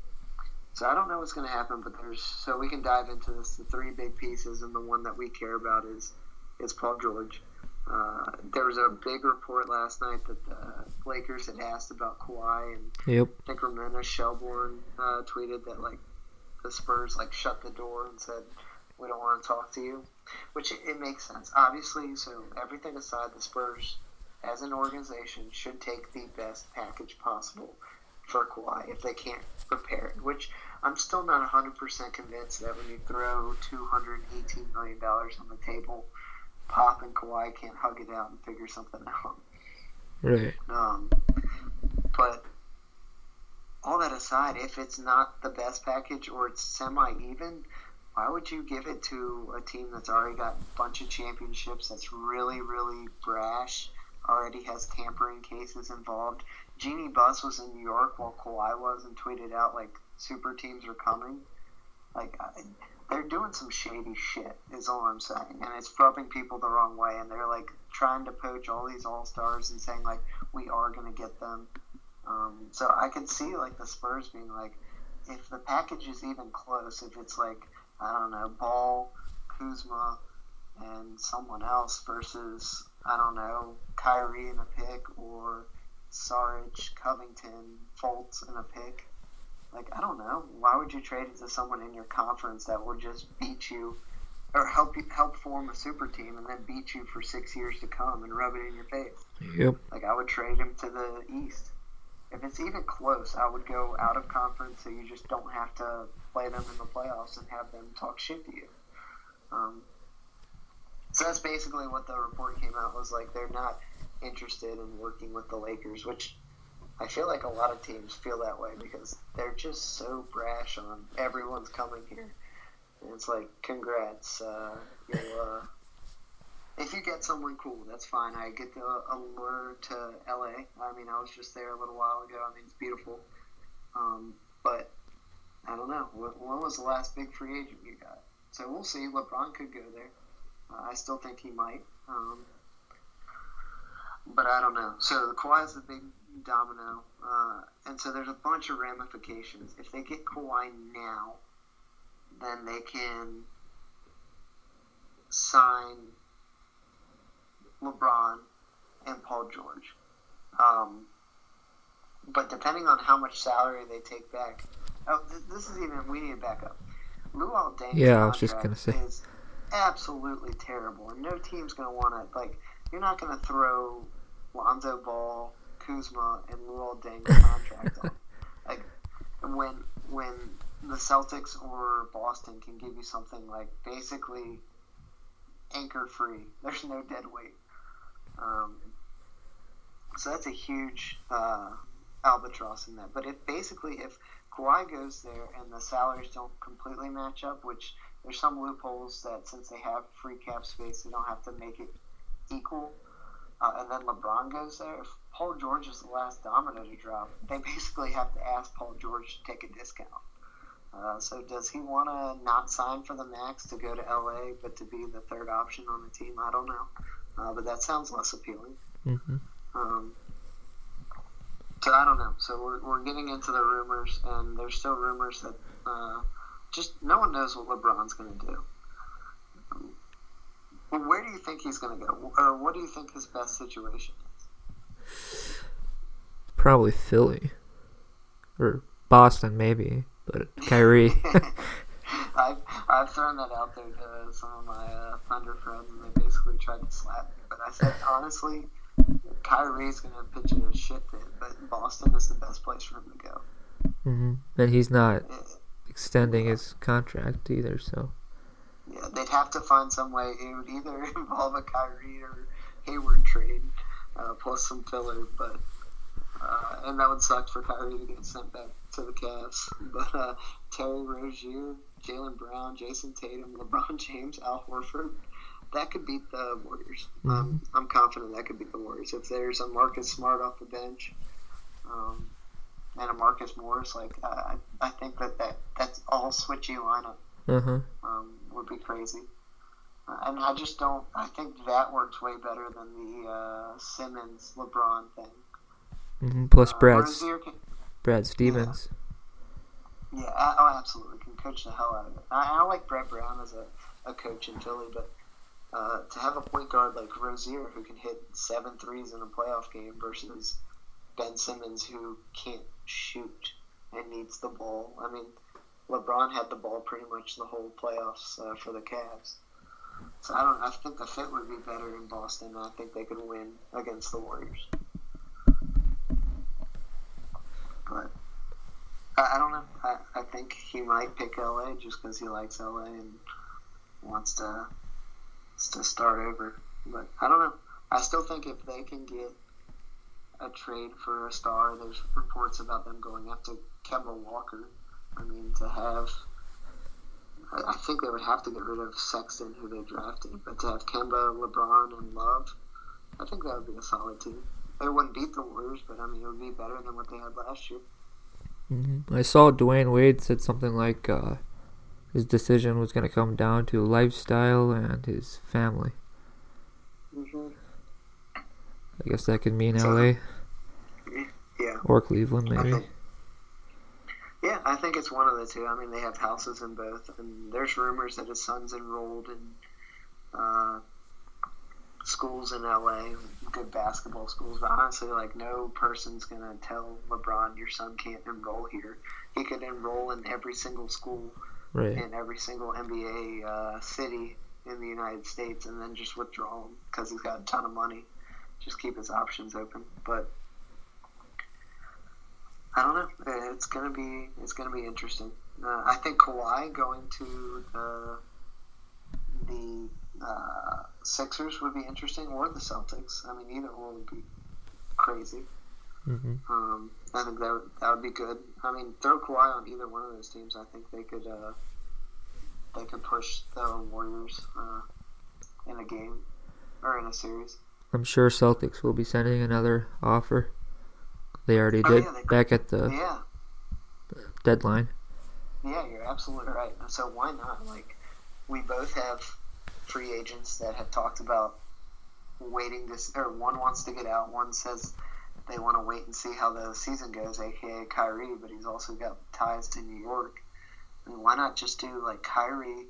so I don't know what's going to happen, but there's so we can dive into this. The three big pieces, and the one that we care about is is Paul George. Uh, there was a big report last night that the Lakers had asked about Kawhi, and Yep. I think Ramona Shelburne uh, tweeted that like the Spurs like shut the door and said we don't want to talk to you, which it, it makes sense. Obviously, so everything aside, the Spurs as an organization should take the best package possible for Kawhi if they can't prepare it. Which I'm still not 100% convinced that when you throw 218 million dollars on the table, Pop and Kawhi can't hug it out and figure something out. Right. Um, but all that aside, if it's not the best package or it's semi even, why would you give it to a team that's already got a bunch of championships, that's really, really brash, already has tampering cases involved? Jeanie Buss was in New York while Kawhi was and tweeted out, like, super teams are coming. Like, I, they're doing some shady shit, is all I'm saying. And it's rubbing people the wrong way. And they're, like, trying to poach all these all stars and saying, like, we are going to get them. Um, so I could see, like, the Spurs being like, if the package is even close, if it's like, I don't know, Ball, Kuzma, and someone else versus, I don't know, Kyrie in a pick or Saric, Covington, Fultz in a pick. Like, I don't know. Why would you trade it to someone in your conference that will just beat you or help you help form a super team and then beat you for six years to come and rub it in your face? Yep. Like, I would trade him to the East. If it's even close, I would go out of conference so you just don't have to play them in the playoffs and have them talk shit to you. Um, so that's basically what the report came out was like they're not interested in working with the Lakers, which I feel like a lot of teams feel that way because they're just so brash on everyone's coming here. And it's like, congrats. Uh, you'll, uh, if you get someone cool, that's fine. I get the allure to LA. I mean, I was just there a little while ago. I mean, it's beautiful. Um, but I don't know. When was the last big free agent you got? So we'll see. LeBron could go there. Uh, I still think he might. Um, but I don't know. So the Kawhi is the big domino. Uh, and so there's a bunch of ramifications. If they get Kawhi now, then they can sign LeBron and Paul George. Um, but depending on how much salary they take back, oh, th- this is even we need to back up. Luol Deng's Yeah, I was just contract gonna say. is absolutely terrible, and no team's gonna want to like. You're not gonna throw Lonzo Ball, Kuzma, and Luol Deng's [laughs] contract on. Like when when the Celtics or Boston can give you something like basically anchor free. [laughs] There's no dead weight. Um, so that's a huge uh, albatross in that. But if basically if Kawhi goes there and the salaries don't completely match up, which there's some loopholes that since they have free cap space, they don't have to make it equal. Uh, and then LeBron goes there. If Paul George is the last domino to drop, they basically have to ask Paul George to take a discount. Uh, so does he want to not sign for the max to go to LA, but to be the third option on the team? I don't know, uh, but that sounds less appealing. hmm Um, so I don't know. So we're, we're getting into the rumors, and there's still rumors that uh, just no one knows what LeBron's going to do. Um, well, where do you think he's going to go, or what do you think his best situation is? Probably Philly. Or Boston, maybe. But Kyrie. [laughs] [laughs] I've, I've thrown that out there to some of my uh, Thunder friends, and they basically tried to slap me. But I said, honestly, Kyrie's going to pitch a shit pit, but Boston is the best place for him to go. hmm And he's not Eh, extending his contract either, so. Yeah, they'd have to find some way. It would either [laughs] involve a Kyrie or Hayward trade, uh, plus some filler. But uh, and that would suck for Kyrie to get sent back to the Cavs. [laughs] But uh, Terry Rozier, Jaylen Brown, Jayson Tatum, LeBron James, Al Horford, that could beat the Warriors. Um, I'm confident that could beat the Warriors if there's a Marcus Smart off the bench. Um, and a Marcus Morris, like I, I think that, that that's all switchy lineup huh. um, would be crazy. Uh, and I just don't. I think that works way better than the uh, Simmons LeBron thing. Hmm Plus Uh, Brad can, Brad Stevens. yeah, I, oh, absolutely, can coach the hell out of it. I, I like Brett Brown as a, a coach in Philly, but uh, to have a point guard like Rozier who can hit seven threes in a playoff game versus Ben Simmons who can't shoot and needs the ball. I mean, LeBron had the ball pretty much the whole playoffs uh, for the Cavs. So I don't. I think the fit would be better in Boston. I think they could win against the Warriors. But I, I don't know. I, I think he might pick LA just because he likes LA and wants to to start over. But I don't know. I still think if they can get a trade for a star, there's reports about them going after Kemba Walker. I mean, to have. I I think they would have to get rid of Sexton, who they drafted, but to have Kemba, LeBron, and Love, I think that would be a solid team. They wouldn't beat the Warriors, but I mean, it would be better than what they had last year. hmm I saw Dwyane Wade said something like uh, his decision was going to come down to lifestyle and his family. hmm I guess that could mean So- LA Yeah. or Cleveland, I maybe. think- Yeah, I think it's one of the two. I mean, they have houses in both, and there's rumors that his son's enrolled in uh, schools in LA, good basketball schools. But honestly, like, no person's gonna tell LeBron your son can't enroll here. He could enroll in every single school Right. in every single NBA uh, city in the United States, and then just withdraw him because he's got a ton of money. Just keep his options open, but. I don't know. It's gonna be it's gonna be interesting. Uh, I think Kawhi going to the the uh, Sixers would be interesting, or the Celtics. I mean, either one would be crazy. hmm Um, I think that would, that would be good. I mean, throw Kawhi on either one of those teams. I think they could uh, they could push the Warriors uh, in a game or in a series. I'm sure Celtics will be sending another offer. They already Oh, did yeah, they- back at the Yeah, deadline. Yeah, you're absolutely right. So why not? Like, we both have free agents that have talked about waiting this, or one wants to get out, one says they want to wait and see how the season goes, aka Kyrie, but he's also got ties to New York. I mean, why not just do like Kyrie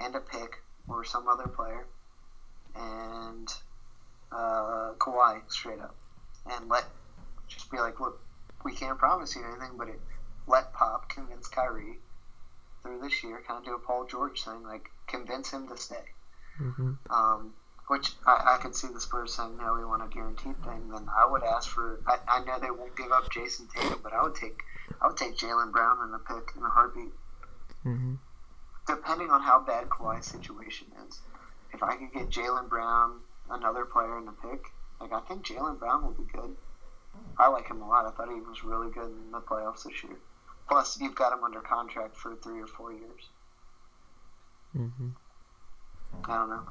and a pick or some other player and uh, Kawhi straight up, and let just be like, look, we can't promise you anything, but it let Pop convince Kyrie through this year, kind of do a Paul George thing, like convince him to stay. Hmm Um, which I, I could see the Spurs saying, no, we want a guaranteed thing. Then I would ask for. I, I know they won't give up Jayson Tatum, but I would take I would take Jaylen Brown in a pick in a heartbeat, Mm-hmm. depending on how bad Kawhi's situation is. If I could get Jaylen Brown, another player in the pick, like I think Jaylen Brown will be good. I like him a lot. I thought he was really good in the playoffs this year. Plus, you've got him under contract for three or four years. hmm I don't know.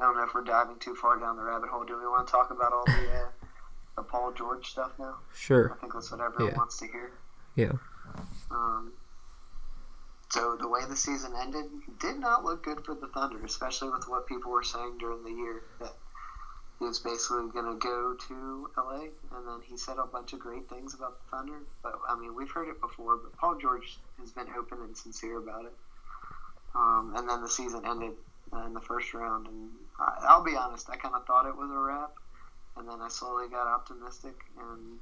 I don't know if we're diving too far down the rabbit hole. Do we want to talk about all the uh, the Paul George stuff now? Sure. I think that's what everyone Yeah. wants to hear. Yeah. Um, so the way the season ended did not look good for the Thunder, especially with what people were saying during the year that he was basically going to go to LA, and then he said a bunch of great things about the Thunder. But I mean, we've heard it before, but Paul George has been open and sincere about it. Um, and then the season ended uh, in the first round, and I, I'll be honest, I kind of thought it was a wrap, and then I slowly got optimistic, and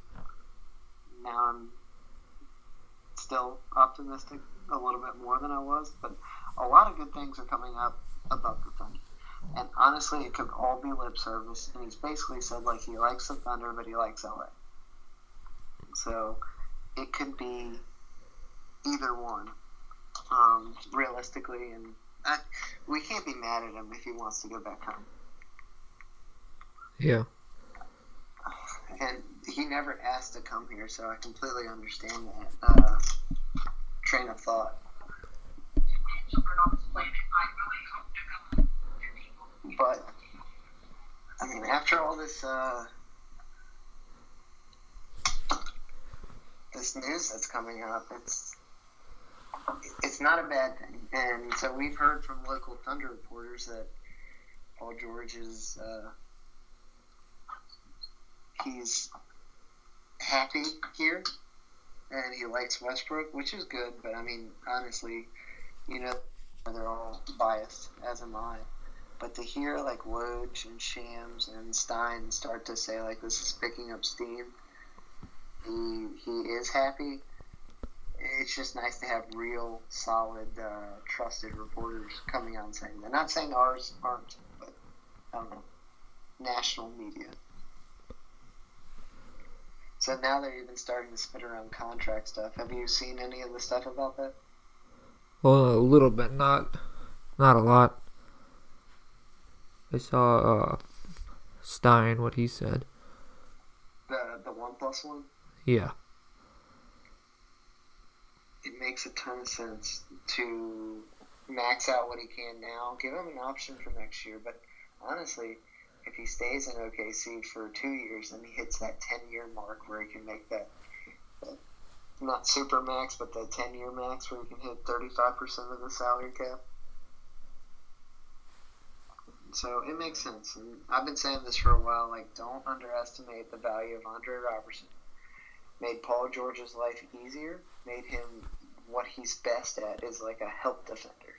now I'm still optimistic a little bit more than I was, but a lot of good things are coming up about the Thunder. And honestly, it could all be lip service. And he's basically said like he likes the Thunder, but he likes LA. So it could be either one, um, realistically, and I, we can't be mad at him if he wants to go back home. Yeah. And he never asked to come here, so I completely understand that uh, train of thought. But I mean, after all this uh, this news that's coming up, it's it's not a bad thing. And so we've heard from local Thunder reporters that Paul George is uh, he's happy here and he likes Westbrook, which is good. But I mean, honestly, you know, they're all biased, as am I. But to hear like Woj and Shams and Stein start to say like this is picking up steam, he he is happy. It's just nice to have real, solid, uh, trusted reporters coming on saying that. Not saying ours aren't, but I don't know, national media. So now they're even starting to spit around contract stuff. Have you seen any of the stuff about that? Well, a little bit, not not a lot. I saw uh, Stein what he said. The the one plus one. Yeah. It makes a ton of sense to max out what he can now. Give him an option for next year, but honestly, if he stays in OKC for two years, and he hits that ten year mark where he can make that, that not super max, but the ten year max where he can hit thirty five percent of the salary cap. So it makes sense. And I've been saying this for a while, like don't underestimate the value of Andre Roberson. Made Paul George's life easier, made him what he's best at is like a help defender.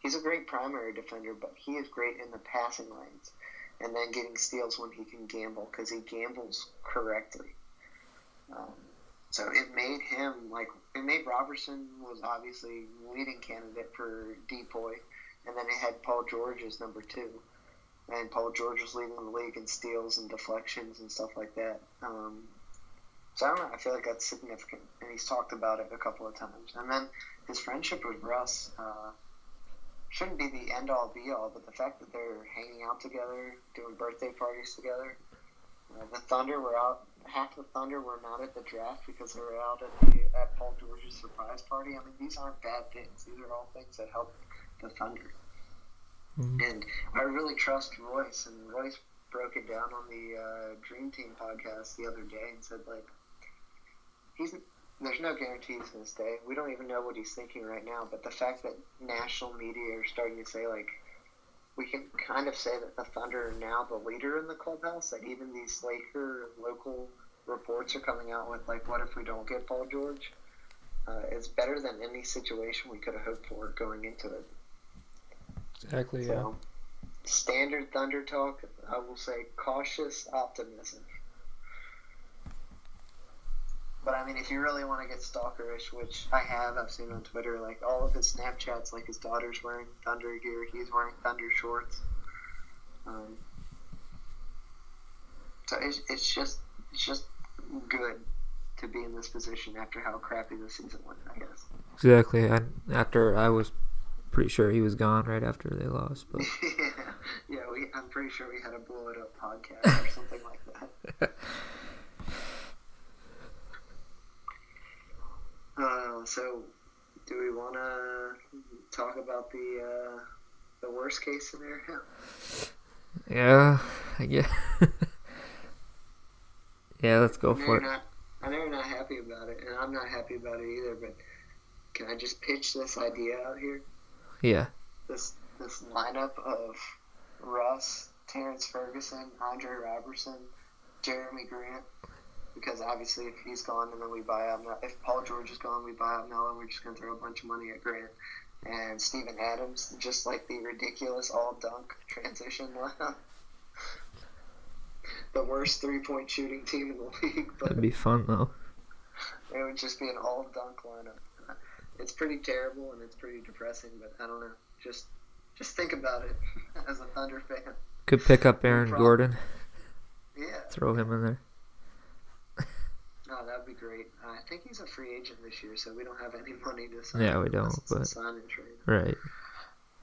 He's a great primary defender, but he is great in the passing lanes and then getting steals when he can gamble because he gambles correctly. Um, so it made him like it made Roberson was obviously leading candidate for DPOY, and then it had Paul George as number two, and Paul George was leading the league in steals and deflections and stuff like that. Um, so I don't know. I feel like that's significant, and he's talked about it a couple of times. And then his friendship with Russ uh, shouldn't be the end all be all, but the fact that they're hanging out together, doing birthday parties together. Uh, the Thunder were out. Half the Thunder were not at the draft because they were out at the at Paul George's surprise party. I mean, these aren't bad things. These are all things that help the Thunder. Mhm. And I really trust Royce, and Royce broke it down on the uh, Dream Team podcast the other day and said like he's there's no guarantee he's going to stay. We don't even know what he's thinking right now. But the fact that national media are starting to say like we can kind of say that the Thunder are now the leader in the clubhouse. That even these Laker local reports are coming out with like, what if we don't get Paul George? Uh, it's better than any situation we could have hoped for going into it. Exactly. Yeah. Standard Thunder talk. I will say cautious optimism. But I mean, if you really want to get stalkerish, which I have, I've seen on Twitter, like all of his Snapchats, like his daughter's wearing Thunder gear, he's wearing Thunder shorts. Um, so it's, it's just it's just good to be in this position after how crappy the season went. I guess. Exactly. And after I was pretty sure he was gone right after they lost, but [laughs] yeah, yeah. We, I'm pretty sure we had a blow it up podcast or something like that. [laughs] Uh, so, do we want to talk about the uh, the worst case scenario? yeah, I guess. [laughs] yeah, let's go for it. not, I know you're not happy about it, and I'm not happy about it either. But can I just pitch this idea out here? Yeah. This this lineup of Russ, Terrence Ferguson, Andre Roberson, Jerami Grant. Because obviously, if he's gone and then we buy out, Mel- if Paul George is gone, we buy out Melo. We're just going to throw a bunch of money at Grant and Steven Adams, just like the ridiculous all dunk transition lineup. [laughs] the worst three point shooting team in the [laughs] league, but That'd be fun though. it would just be an all dunk lineup. It's pretty terrible and it's pretty depressing, but I don't know. Just just think about it [laughs] as a Thunder fan. Could pick up Aaron. Gordon, Yeah, throw him in there. No, that'd that'd be great. Uh, I think he's a free agent this year, so we don't have any [laughs] money to sign. Yeah, we don't, unless it's a but- sign and trade. Right.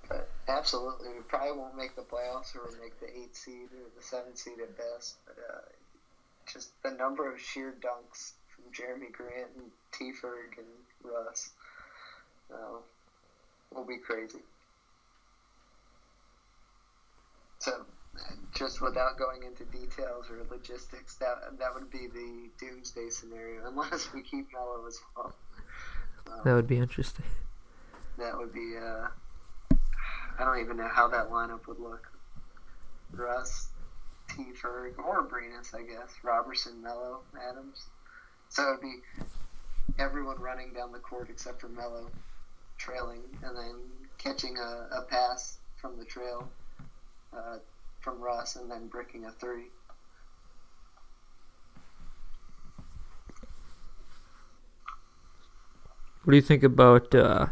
But absolutely, we probably won't make the playoffs or we'll make the eight seed or the seven seed at best. But uh, just the number of sheer dunks from Jerami Grant and T. Ferg and Russ uh, will be crazy. So, just without going into details or logistics, that that would be the doomsday scenario, [laughs] unless we keep Melo as well. Um, That would be interesting. that would be uh I don't even know how that lineup would look. Russ, T Ferg, or Brenus, I guess. Roberson, Melo, Adams. So it would be everyone running down the court except for Melo, trailing, and then catching a, a pass from the trail uh, from Russ, and then bricking a three. What do you think about uh,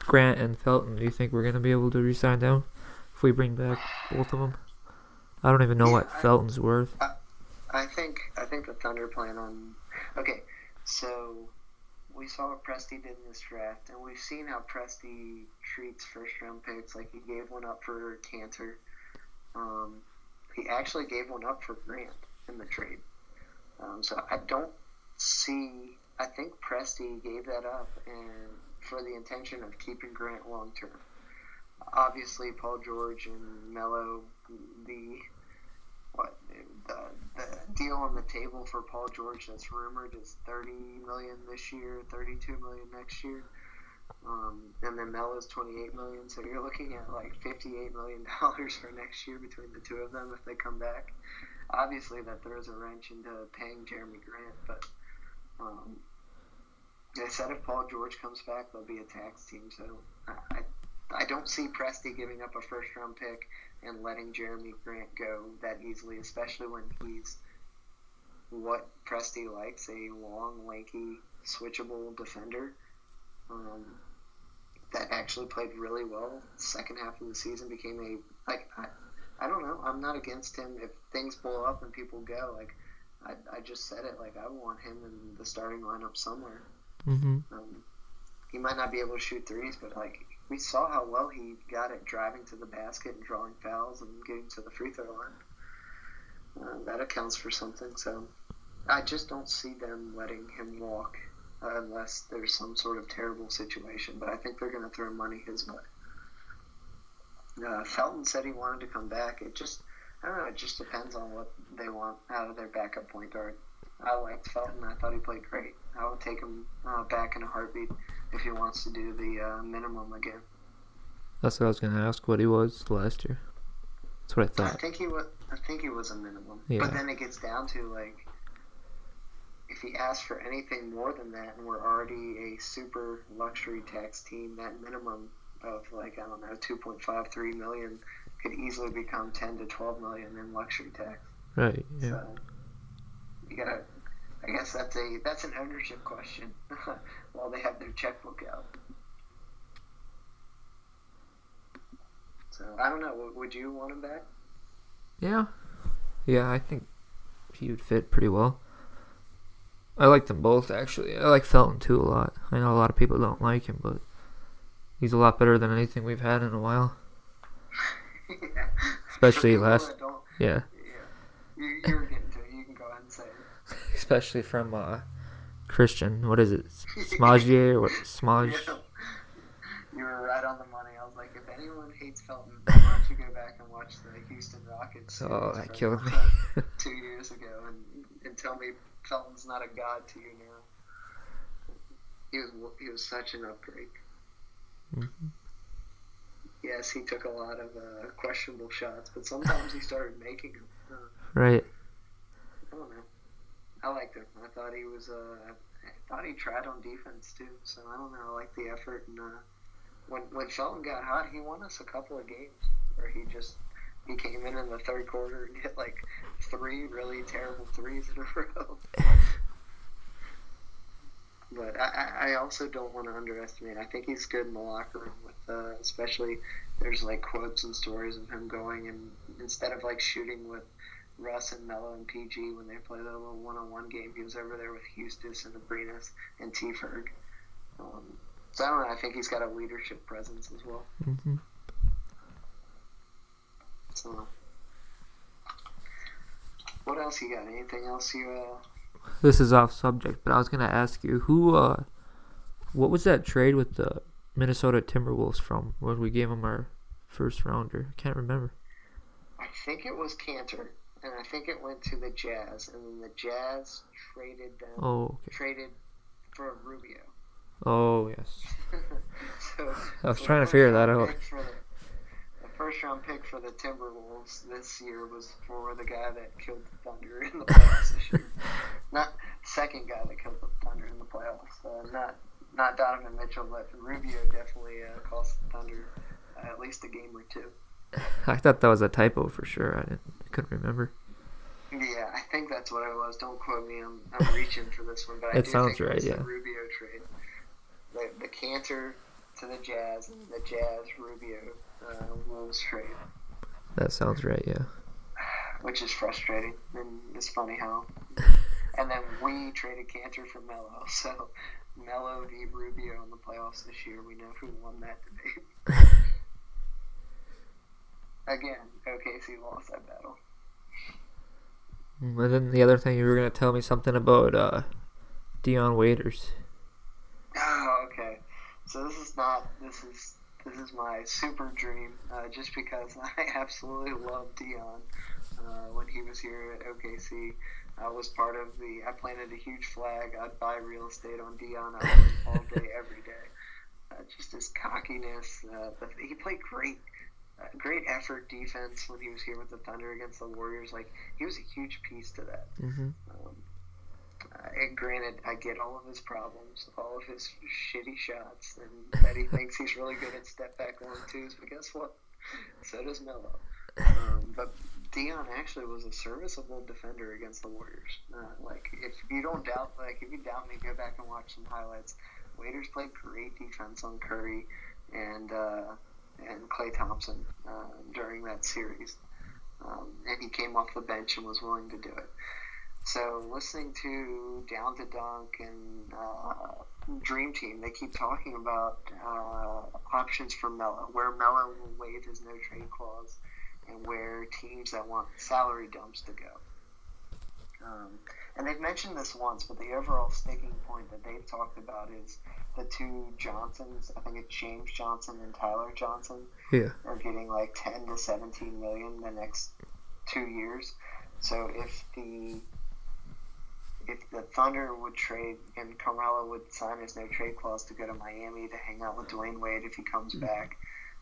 Grant and Felton? Do you think we're gonna be able to re-sign them if we bring back both of them? I don't even know what I- Felton's worth. I think I think the Thunder plan on. Okay, so we saw what Presti did in this draft, and we've seen how Presti treats first round picks. Like he gave one up for Kanter. Um, he actually gave one up for Grant in the trade. Um, so I don't see. I think Presti gave that up, and for the intention of keeping Grant long term. Obviously, Paul George and Melo, the what the, the deal on the table for Paul George that's rumored is 30 million this year, 32 million next year. Um, and then Melo's 28 million, so you're looking at like 58 million [laughs] dollars for next year between the two of them if they come back. Obviously, that throws a wrench into paying Jerami Grant, but um, they said if Paul George comes back, they'll be a tax team. So I, I, don't see Presti giving up a first round pick and letting Jerami Grant go that easily, especially when he's what Presti likes a long, lanky, switchable defender um, that actually played really well. Second half of the season became a like I, I don't know. I'm not against him if things blow up and people go. Like I, I just said it. Like I want him in the starting lineup somewhere. Mm-hmm. Um, he might not be able to shoot threes, but like we saw how well he got at driving to the basket and drawing fouls and getting to the free throw line. Uh, that accounts for something. So I just don't see them letting him walk unless there's some sort of terrible situation. But I think they're going to throw money his way. Uh, Felton said he wanted to come back. It just I don't know. It just depends on what they want out of their backup point guard. I liked Felton. I thought he played great. I would take him uh, back in a heartbeat if he wants to do the uh, minimum again. That's what I was gonna ask. What he was last year. That's what I thought. I think he was. I think he was a minimum. Yeah. But then it gets down to like, if he asks for anything more than that, and we're already a super luxury tax team, that minimum of like I don't know, two point five three million could easily become ten to twelve million in luxury tax. Right. Yeah. So you gotta. I guess that's a that's an ownership question. [laughs] While they have their checkbook out. So I don't know. Would you want him back? Yeah. Yeah. I think he would fit pretty well. I like them both actually. I like Felton too a lot. I know a lot of people don't like him, but he's a lot better than anything we've had in a while. yeah. [laughs] Especially last- Yeah. yeah. You, you're getting to it. You can go ahead and say it. [laughs] Especially from uh, Christon. What is it? Smagier [laughs] or Smaj? Yeah. You were right on the money. I was like, if anyone hates Felton, why don't you go back and watch the Houston Rockets? Oh, that killed me. two years ago, and, and tell me Felton's not a god to you now. He was he was such an upgrade. Mhm. Yes, he took a lot of uh, questionable shots, but sometimes he started making them. Uh, Right. I don't know. I liked him. I thought he was. Uh, I thought he tried on defense too. So I don't know. I like the effort. And uh, when when Felton got hot, he won us a couple of games where he just he came in in the third quarter and hit like three really terrible threes in a [laughs] row. But I, I- also don't want to underestimate. I think he's good in the locker room with, uh, especially there's like quotes and stories of him going and instead of like shooting with Russ and Melo and PG when they play their little one-on-one game. He was over there with Huestis and Abrines and T. Ferg. Um, so I don't know. I think he's got a leadership presence as well. hmm So, what else you got? Anything else you? Uh, This is off subject, but I was gonna ask you who, uh, what was that trade with the Minnesota Timberwolves from? When we gave them our first rounder, I can't remember. I think it was Kanter, and I think it went to the Jazz, and then the Jazz traded them. Oh, okay. Traded for Rubio. Oh yes. [laughs] so, I was so trying to figure that out. pick for The, the first round pick for the Timberwolves this year was for the guy that killed the Thunder in the [laughs] playoffs this year. Not second guy that killed the Thunder in the playoffs. Uh, not not Donovan Mitchell, but Rubio definitely uh, cost the Thunder uh, at least a game or two. I thought that was a typo for sure. I didn't, I couldn't remember. Yeah, I think that's what it was. Don't quote me. I'm, I'm reaching for this one, but I It do sounds think it was right, the yeah. Rubio trade. The, the Kanter to the Jazz and the Jazz Rubio uh, Wolves trade, That sounds right. Yeah. which is frustrating and it's funny how. [laughs] And then we traded Kanter for Melo, so Melo v Rubio in the playoffs this year. We know who won that debate. [laughs] Again, OKC lost that battle. And then the other thing you were gonna tell me something about uh, Dion Waiters. Oh, okay. So this is not this is this is my super dream, uh, just because [laughs] I absolutely love Dion. Uh, when he was here at OKC, I was part of the. I planted a huge flag. I'd buy real estate on Dion Island all day, every day. Uh, just his cockiness. Uh, but he played great, uh, great effort defense when he was here with the Thunder against the Warriors. Like he was a huge piece to that. Mm-hmm. Um, and granted, I get all of his problems, all of his shitty shots, and that he [laughs] thinks he's really good at step back one twos. But guess what? So does Melo. Um, but Dion actually was a serviceable defender against the Warriors. Uh, like, if you don't doubt, like, if you doubt me, go back and watch some highlights. Waiters played great defense on Curry and uh, and Klay Thompson uh, during that series, um, and he came off the bench and was willing to do it. So listening to Down to Dunk and uh, Dream Team, they keep talking about uh, options for Melo, where Melo will waive his no trade clause, and where teams that want salary dumps to go. Um, and they've mentioned this once, but the overall sticking point that they've talked about is the two Johnsons. I think it's James Johnson and Tyler Johnson Yeah. are getting like 10 to 17 million the next two years. So if the if the Thunder would trade and Carmelo would sign his no trade clause to go to Miami to hang out with Dwyane Wade if he comes back,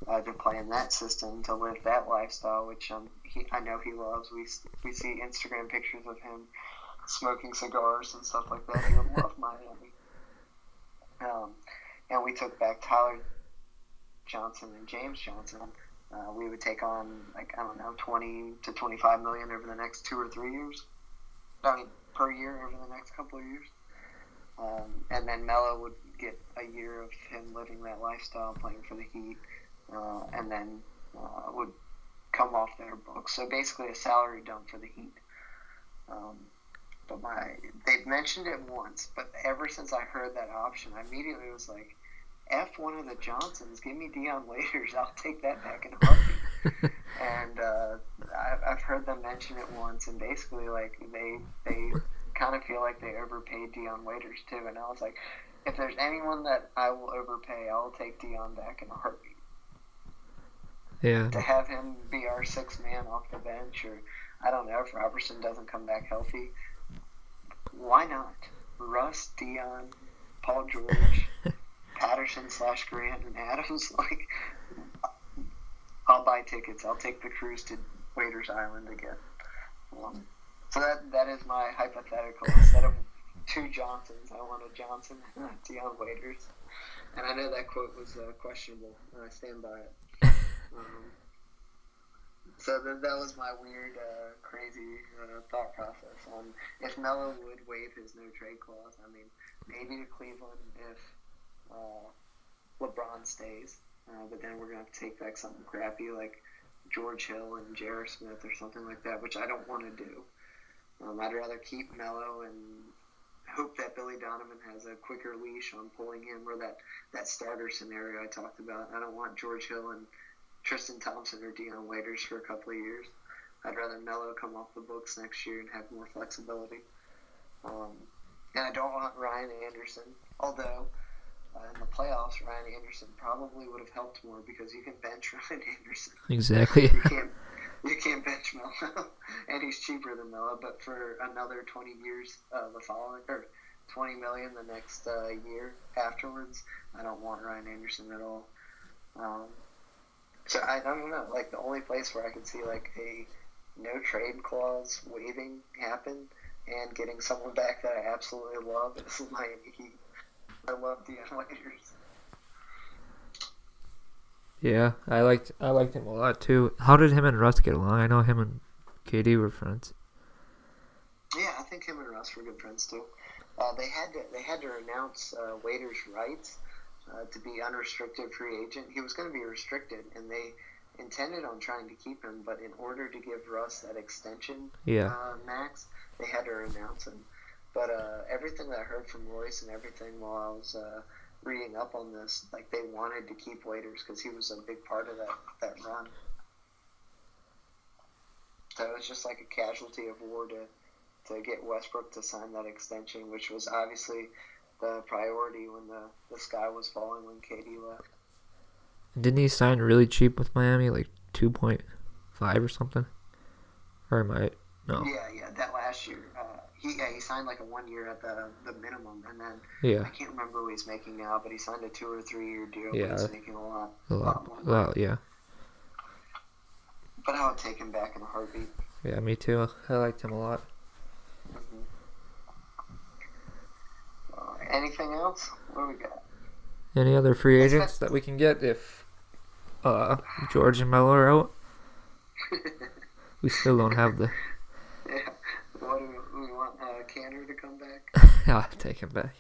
uh, to play in that system, to live that lifestyle, which um, he, I know he loves. We we see Instagram pictures of him smoking cigars and stuff like that. He would love [laughs] Miami. Um, and we took back Tyler Johnson and James Johnson. Uh, we would take on like I don't know, twenty to twenty-five million over the next two or three years. I mean, per year over the next couple of years. Um, and then Melo would get a year of him living that lifestyle, playing for the Heat, uh, and then uh, would come off their books. So basically, a salary dump for the Heat. Um, but my they've mentioned it once, but ever since I heard that option, I immediately was like, "F one of the Johnsons, give me Dion Waiters, [laughs] I'll take that back in a heartbeat." And uh, I've, I've heard them mention it once, and basically, like they they kind of feel like they overpaid Dion Waiters too. And I was like, if there's anyone that I will overpay, I'll take Dion back in a heartbeat. Yeah. To have him be our sixth man off the bench, or I don't know if Roberson doesn't come back healthy, why not? Russ, Dion, Paul George, [laughs] Patterson slash Grant, and Adams. [laughs] Like, Tickets. I'll take the cruise to Waiters Island again. Um, so that that is my hypothetical. Instead of two Johnsons, I want a Johnson [laughs] and a Dion Waiters. And I know that quote was uh, questionable, and I stand by it. Um, so that, that was my weird, uh, crazy uh, thought process on if Melo would waive his no trade clause. I mean, maybe to Cleveland if uh, LeBron stays, uh, but then we're gonna have to take back something crappy like George Hill and J.R. Smith or something like that, which I don't want to do. Um, I'd rather keep Melo and hope that Billy Donovan has a quicker leash on pulling him or that, that starter scenario I talked about. I don't want George Hill and Tristan Thompson or Dion Waiters for a couple of years. I'd rather Melo come off the books next year and have more flexibility. Um, and I don't want Ryan Anderson, although uh, in the playoffs, Ryan Anderson probably would have helped more because you can bench [laughs] Ryan Anderson. Exactly. you can't you can't bench Melo, [laughs] and he's cheaper than Melo. But for another twenty years, uh, the following or twenty million the next uh, year afterwards, I don't want Ryan Anderson at all. Um, so I, I don't know. Like the only place where I can see like a no trade clause waiving happen and getting someone back that I absolutely love is [laughs] Miami Heat. I love Dion Waiters. Yeah, I liked I liked him a lot too. How did him and Russ get along? I know him and KD were friends. Yeah, I think him and Russ were good friends too. Uh, they had to they had to renounce uh, Waiters' rights uh, to be unrestricted free agent. He was going to be restricted, and they intended on trying to keep him. But in order to give Russ that extension Yeah. uh, max, they had to renounce him. But uh, everything that I heard from Royce and everything while I was uh, reading up on this, like they wanted to keep Waiters because he was a big part of that that run. So it was just like a casualty of war to to get Westbrook to sign that extension, which was obviously the priority when the, the sky was falling when KD left. Didn't he sign really cheap with Miami, like two point five or something? Or am I no? Yeah, yeah, that last year. He yeah, he signed like a one year at the the minimum, and then Yeah, I can't remember what he's making now, but he signed a two or three year deal. Yeah. he's making a lot. a lot. lot more. Well, yeah, But I would take him back in a heartbeat. yeah, me too. I liked him a lot. Mhm. Uh, anything else? What do we got? Any other free agents that we can get if uh George and Melo are out? [laughs] We still don't have the. yeah. What do we, we want? Uh, Kanter to come back. [laughs] yeah, take him back.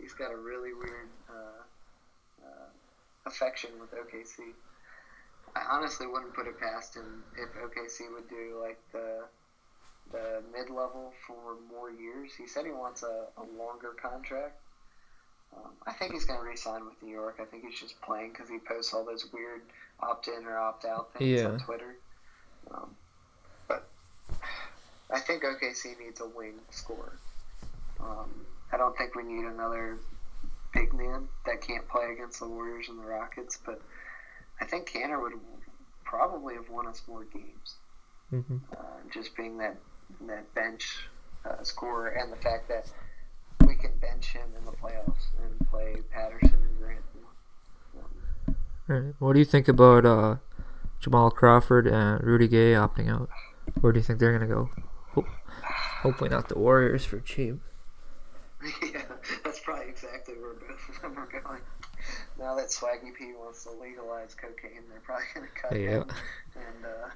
He's got a really weird uh, uh, affection with OKC. I honestly wouldn't put it past him if OKC would do like the the mid level for more years. He said he wants a, a longer contract. Um, I think he's going to re-sign with New York. I think he's just playing because he posts all those weird opt-in or opt-out things Yeah. on Twitter. Um, I think OKC needs a wing scorer. Um, I don't think we need another big man that can't play against the Warriors and the Rockets, but I think Kanter would probably have won us more games. hmm Uh, just being that that bench uh, scorer and the fact that we can bench him in the playoffs and play Patterson and Grant. Um, Right. What do you think about uh, Jamal Crawford and Rudy Gay opting out? Where do you think they're gonna go? Ho- hopefully not the Warriors for cheap. [laughs] yeah, that's probably exactly where both of them are going. Now that Swaggy P wants to legalize cocaine, they're probably going to cut Yeah. and uh,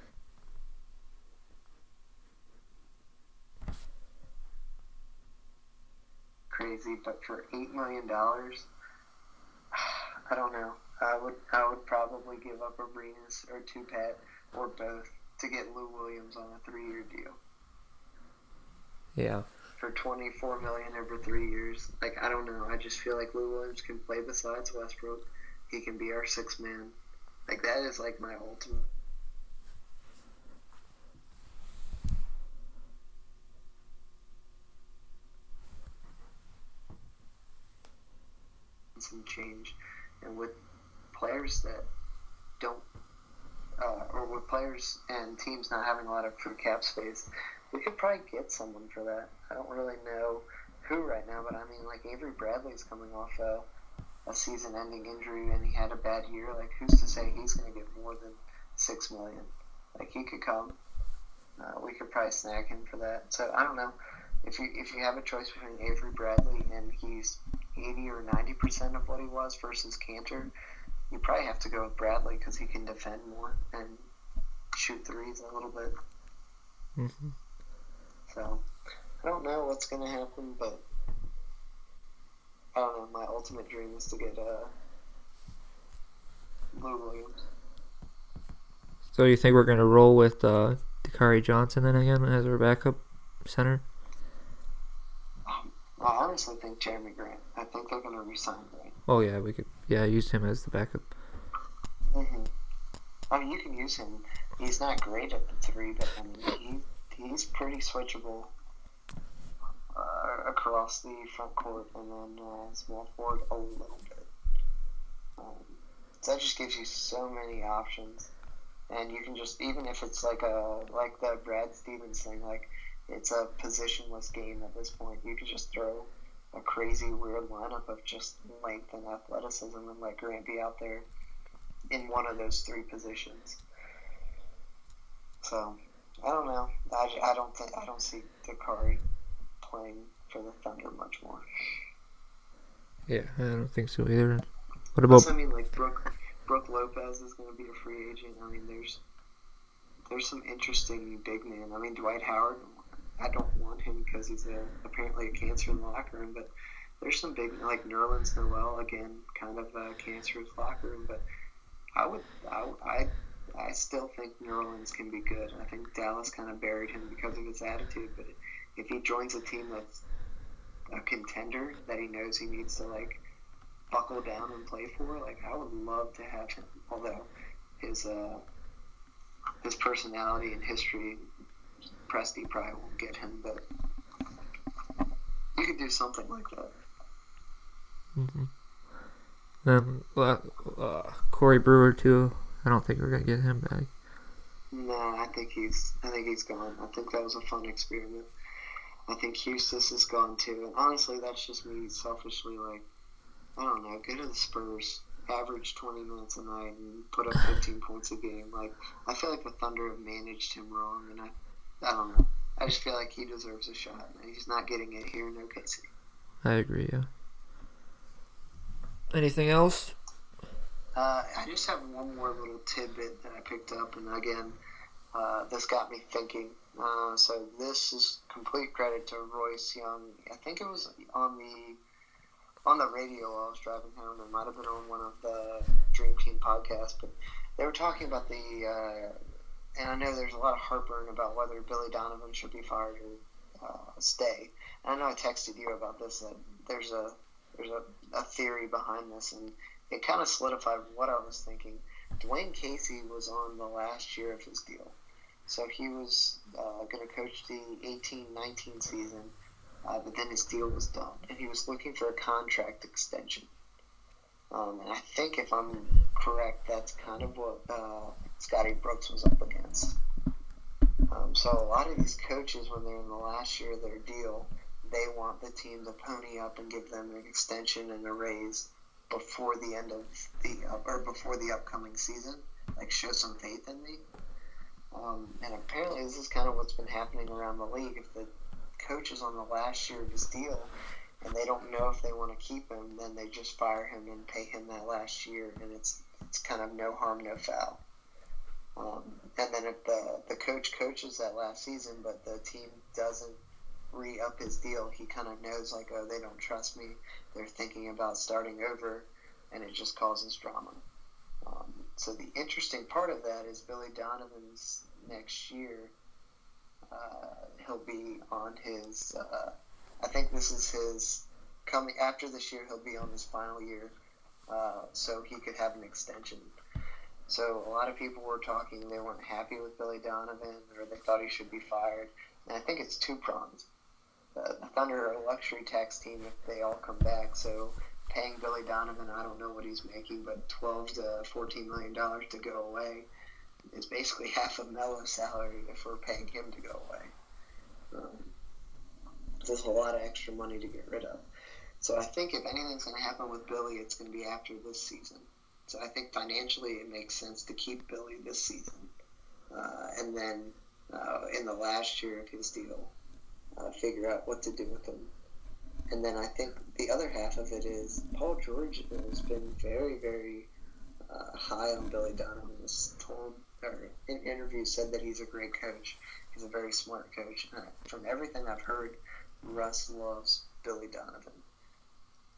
crazy. But for eight million dollars, [sighs] I don't know. I would I would probably give up Arenas or Tupat or both to get Lou Williams on a three year deal Yeah. for twenty four million over three years. Like I don't know. I just feel like Lou Williams can play besides Westbrook. He can be our sixth man. Like that is like my ultimate. Some change, and with players that don't, uh, or with players and teams not having a lot of free cap space, we could probably get someone for that. I don't really know who right now, but I mean, like Avery Bradley's coming off a, a season-ending injury, and he had a bad year. Like, who's to say he's going to get more than six million? Like, he could come. Uh, we could probably snag him for that. So I don't know if you if you have a choice between Avery Bradley and he's eighty or ninety percent of what he was versus Kanter, you probably have to go with Bradley because he can defend more and shoot threes a little bit. hmm So I don't know what's gonna happen, but I don't know. My ultimate dream is to get uh, Lou Williams. So you think we're gonna roll with uh, Dakari Johnson then again as our backup center? I honestly think Jerami Grant. I think they're going to resign Grant. Oh yeah, we could yeah use him as the backup. Mm-hmm. I mean, you can use him. He's not great at the three, but I mean, he, he's pretty switchable uh, across the front court and then uh, small forward a little bit. Um, so that just gives you so many options, and you can just even if it's like a like the Brad Stevens thing, like it's a positionless game at this point. You can just throw a crazy weird lineup of just length and athleticism and let Grant be out there in one of those three positions. So I don't know. I, I don't think I don't see Dakari playing for the Thunder much more. Yeah, I don't think so either. What about? Also, I mean, like Brook Brook Lopez is going to be a free agent. I mean, there's there's some interesting big men. I mean, Dwight Howard. I don't want him because he's a, apparently a cancer in the locker room, but there's some big like Nerlens Noel again, kind of a cancerous locker room, but I would I, I I still think Nerlens can be good. I think Dallas kind of buried him because of his attitude, but if he joins a team that's a contender that he knows he needs to like buckle down and play for, like I would love to have him. Although his uh, his personality and history, Presti probably won't get him, but you could do something like that. Mm-hmm. Then uh, uh, Corey Brewer too. I don't think we're gonna get him back. No, I think he's. I think he's gone. I think that was a fun experiment. I think Huestis is gone too. And honestly, that's just me selfishly. Like, I don't know. Go to the Spurs, average 20 minutes a night, and put up 15 points a game. Like, I feel like the Thunder have managed him wrong, and I, I don't know. I just feel like he deserves a shot, and he's not getting it here in OKC. I agree. Yeah. Anything else? Uh, I just have one more little tidbit that I picked up, and again, uh, this got me thinking. Uh, so this is complete credit to Royce Young. I think it was on the on the radio while I was driving home. It might have been on one of the Dream Team podcasts, but they were talking about the. And I know there's a lot of heartburn about whether Billy Donovan should be fired or uh, stay. And I know I texted you about this. That there's a there's a, a theory behind this, and it kind of solidified what I was thinking. Dwane Casey was on the last year of his deal. So he was uh, going to coach the 18-19 season, uh, but then his deal was done, and he was looking for a contract extension. Um, and I think, if I'm correct, that's kind of what uh, Scotty Brooks was up against. Um, so a lot of these coaches, when they're in the last year of their deal, they want the team to pony up and give them an extension and a raise before the end of the or before the upcoming season. Like show some faith in me. Um, and apparently, this is kind of what's been happening around the league. If the coach is on the last year of his deal and they don't know if they want to keep him, then they just fire him and pay him that last year, and it's it's kind of no harm, no foul. Um, and then if the the coach coaches that last season, but the team doesn't re up his deal, he kind of knows like, oh, they don't trust me. They're thinking about starting over, and it just causes drama. Um, so the interesting part of that is Billy Donovan's next year. Uh, he'll be on his. Uh, I think this is his coming after this year. He'll be on his final year, uh, so he could have an extension. So a lot of people were talking. They weren't happy with Billy Donovan, or they thought he should be fired. And I think it's two prongs. The Thunder are a luxury tax team if they all come back. So paying Billy Donovan, I don't know what he's making, but twelve to fourteen million dollars to go away is basically [laughs] half a Melo salary if we're paying him to go away. Um, there's a lot of extra money to get rid of. So I think if anything's going to happen with Billy, it's going to be after this season. So I think financially it makes sense to keep Billy this season, uh, and then uh, in the last year of his deal, uh, figure out what to do with him and then I think the other half of it is Paul George has been very, very uh, high on Billy Donovan. Has told or in interviews said that he's a great coach. He's a very smart coach. Uh, from everything I've heard, Russ loves Billy Donovan.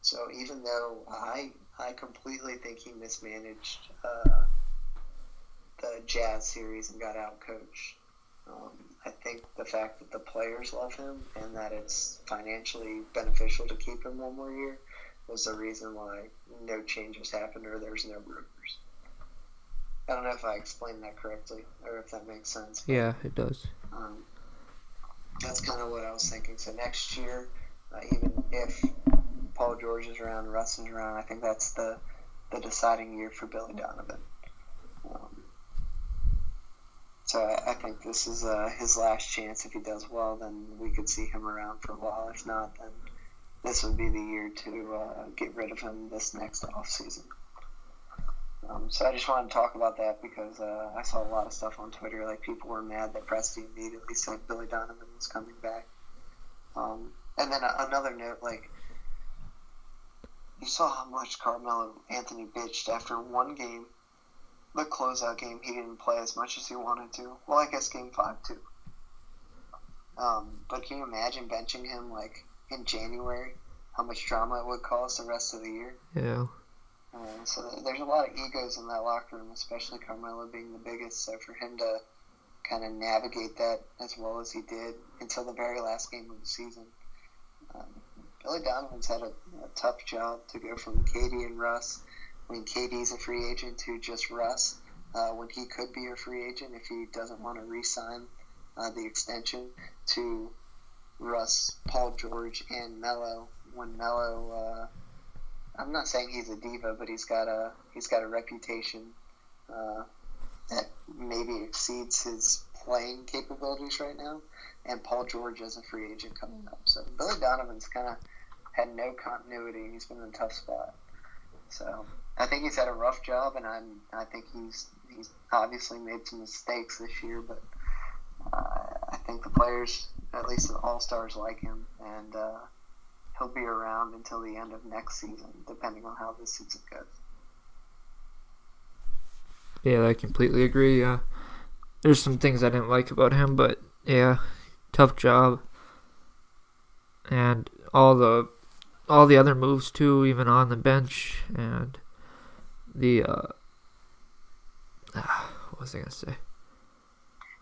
So even though I I completely think he mismanaged uh, the Jazz series and got out coached. Um, I think the fact that the players love him and that it's financially beneficial to keep him one more year was the reason why no changes happened or there's no rumors. I don't know if I explained that correctly or if that makes sense. but, yeah, it does. Um, that's kind of what I was thinking. So next year, uh, even if Paul George is around, Russ is around, I think that's the the deciding year for Billy Donovan. Um, so I, I, think this is uh, his last chance. If he does well, then we could see him around for a while. If not, then this would be the year to uh, get rid of him this next off season. Um, so I just wanted to talk about that because uh, I saw a lot of stuff on Twitter. Like people were mad that Presti immediately said Billy Donovan was coming back. Um, and then another note, like you saw how much Carmelo Anthony bitched after one game, the closeout game. He didn't play as much as he wanted to. Well, I guess game five too. Um, but can you imagine benching him like in January? How much drama it would cause the rest of the year? Yeah. Uh, so there's a lot of egos in that locker room, especially Carmelo being the biggest. So for him to kind of navigate that as well as he did until the very last game of the season, um, Billy Donovan's had a, a, tough job to go from KD and Russ when KD's a free agent to just Russ uh, when he could be a free agent if he doesn't want to re-sign uh, the extension to Russ, Paul George, and Melo when Melo. I'm not saying he's a diva, but he's got a he's got a reputation uh, that maybe exceeds his playing capabilities right now. And Paul George is a free agent coming up, so Billy Donovan's kind of had no continuity. He's been in a tough spot. So I think he's had a rough job, and I'm I think he's he's obviously made some mistakes this year, but uh, I think the players, at least the All Stars, like him, and uh, he'll be around until the end of next season, depending on how this season goes. Yeah, I completely agree. Yeah, there's some things I didn't like about him, but yeah, tough job, and all the all the other moves too, even on the bench, and the uh, [sighs] what was I gonna say?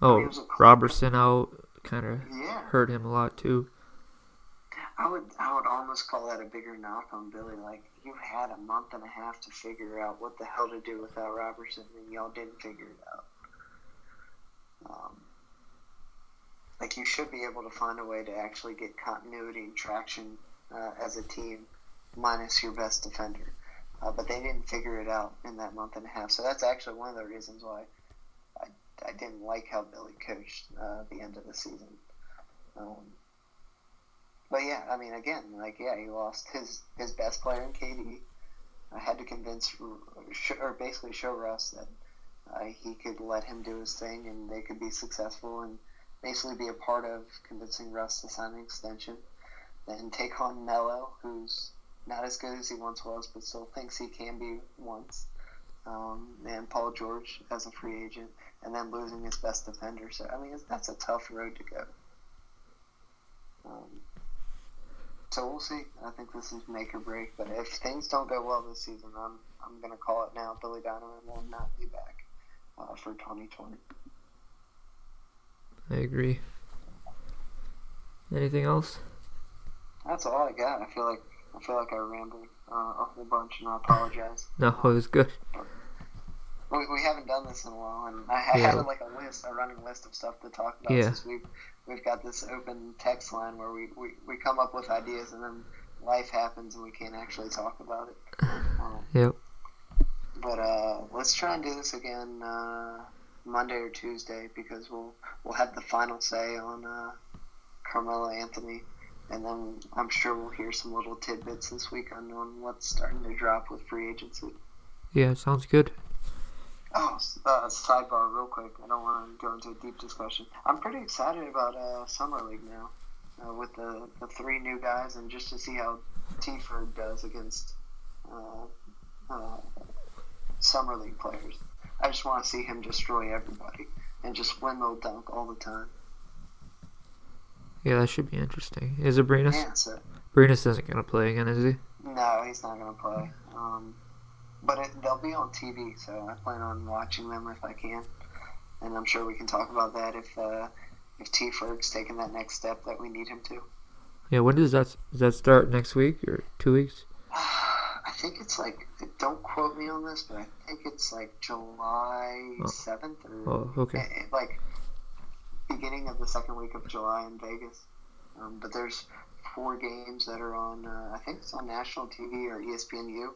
Oh, Roberson out kind of yeah. hurt him a lot too. I would I would almost call that a bigger knock on Billy. Like you had a month and a half to figure out what the hell to do without Roberson, and y'all didn't figure it out. Um, like you should be able to find a way to actually get continuity and traction uh, as a team, minus your best defender. Uh, but they didn't figure it out in that month and a half. So that's actually one of the reasons why I, I didn't like how Billy coached uh, the end of the season. Um, but yeah, I mean, again, like yeah, he lost his his best player in KD. I had to convince, or basically show Russ that uh, he could let him do his thing, and they could be successful, and basically be a part of convincing Russ to sign an extension. Then take on Melo, who's not as good as he once was, but still thinks he can be once. Um, and Paul George as a free agent, and then losing his best defender. So I mean, that's a tough road to go. Um, so we'll see. I think this is make or break. But if things don't go well this season, I'm I'm gonna call it now. Billy Donovan will not be back uh, for 2020. I agree. Anything else? That's all I got. I feel like I feel like I rambled uh, a whole bunch, and I apologize. no, it was good. We, we haven't done this in a while, and I, I yeah. had like a list, a running list of stuff to talk about yeah. since we've we've got this open text line where we, we, we come up with ideas and then life happens and we can't actually talk about it. Um, yep. But uh, let's try and do this again uh, Monday or Tuesday because we'll we'll have the final say on uh, Carmelo Anthony, and then I'm sure we'll hear some little tidbits this week on, on what's starting to drop with free agency. Yeah, sounds good. Oh, uh, sidebar, real quick. I don't want to go into a deep discussion. I'm pretty excited about uh, summer league now, uh, with the, the three new guys, and just to see how T-Ferg does against uh, uh, summer league players. I just want to see him destroy everybody and just windmill dunk all the time. Yeah, that should be interesting. Is it Brenus? Yeah, Brenus isn't going to play again, is he? No, he's not going to play. Um, but it, they'll be on TV, so I plan on watching them if I can, and I'm sure we can talk about that if uh, if T Ferg's taking that next step that we need him to. Yeah, when does that does that start next week or two weeks? [sighs] I think it's like don't quote me on this, but I think it's like July Oh. seventh or Oh, okay. eh, eh, like beginning of the second week of July in Vegas. Um, but there's four games that are on. Uh, I think it's on national TV or ESPNU,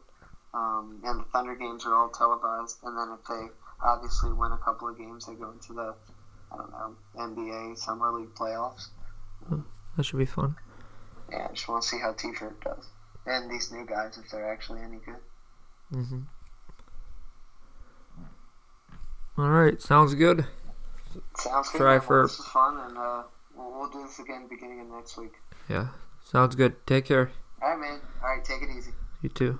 um, and the Thunder games are all televised. And then if they obviously win a couple of games, they go into the I don't know NBA summer league playoffs. That should be fun. Yeah, I just want to see how T-shirt does, and these new guys if they're actually any good. hmm All right, sounds good. Sounds good. Try man. Well, for- this is fun, and uh, we'll, we'll do this again beginning of next week. Yeah, sounds good. Take care. All right, man. All right, take it easy. You too.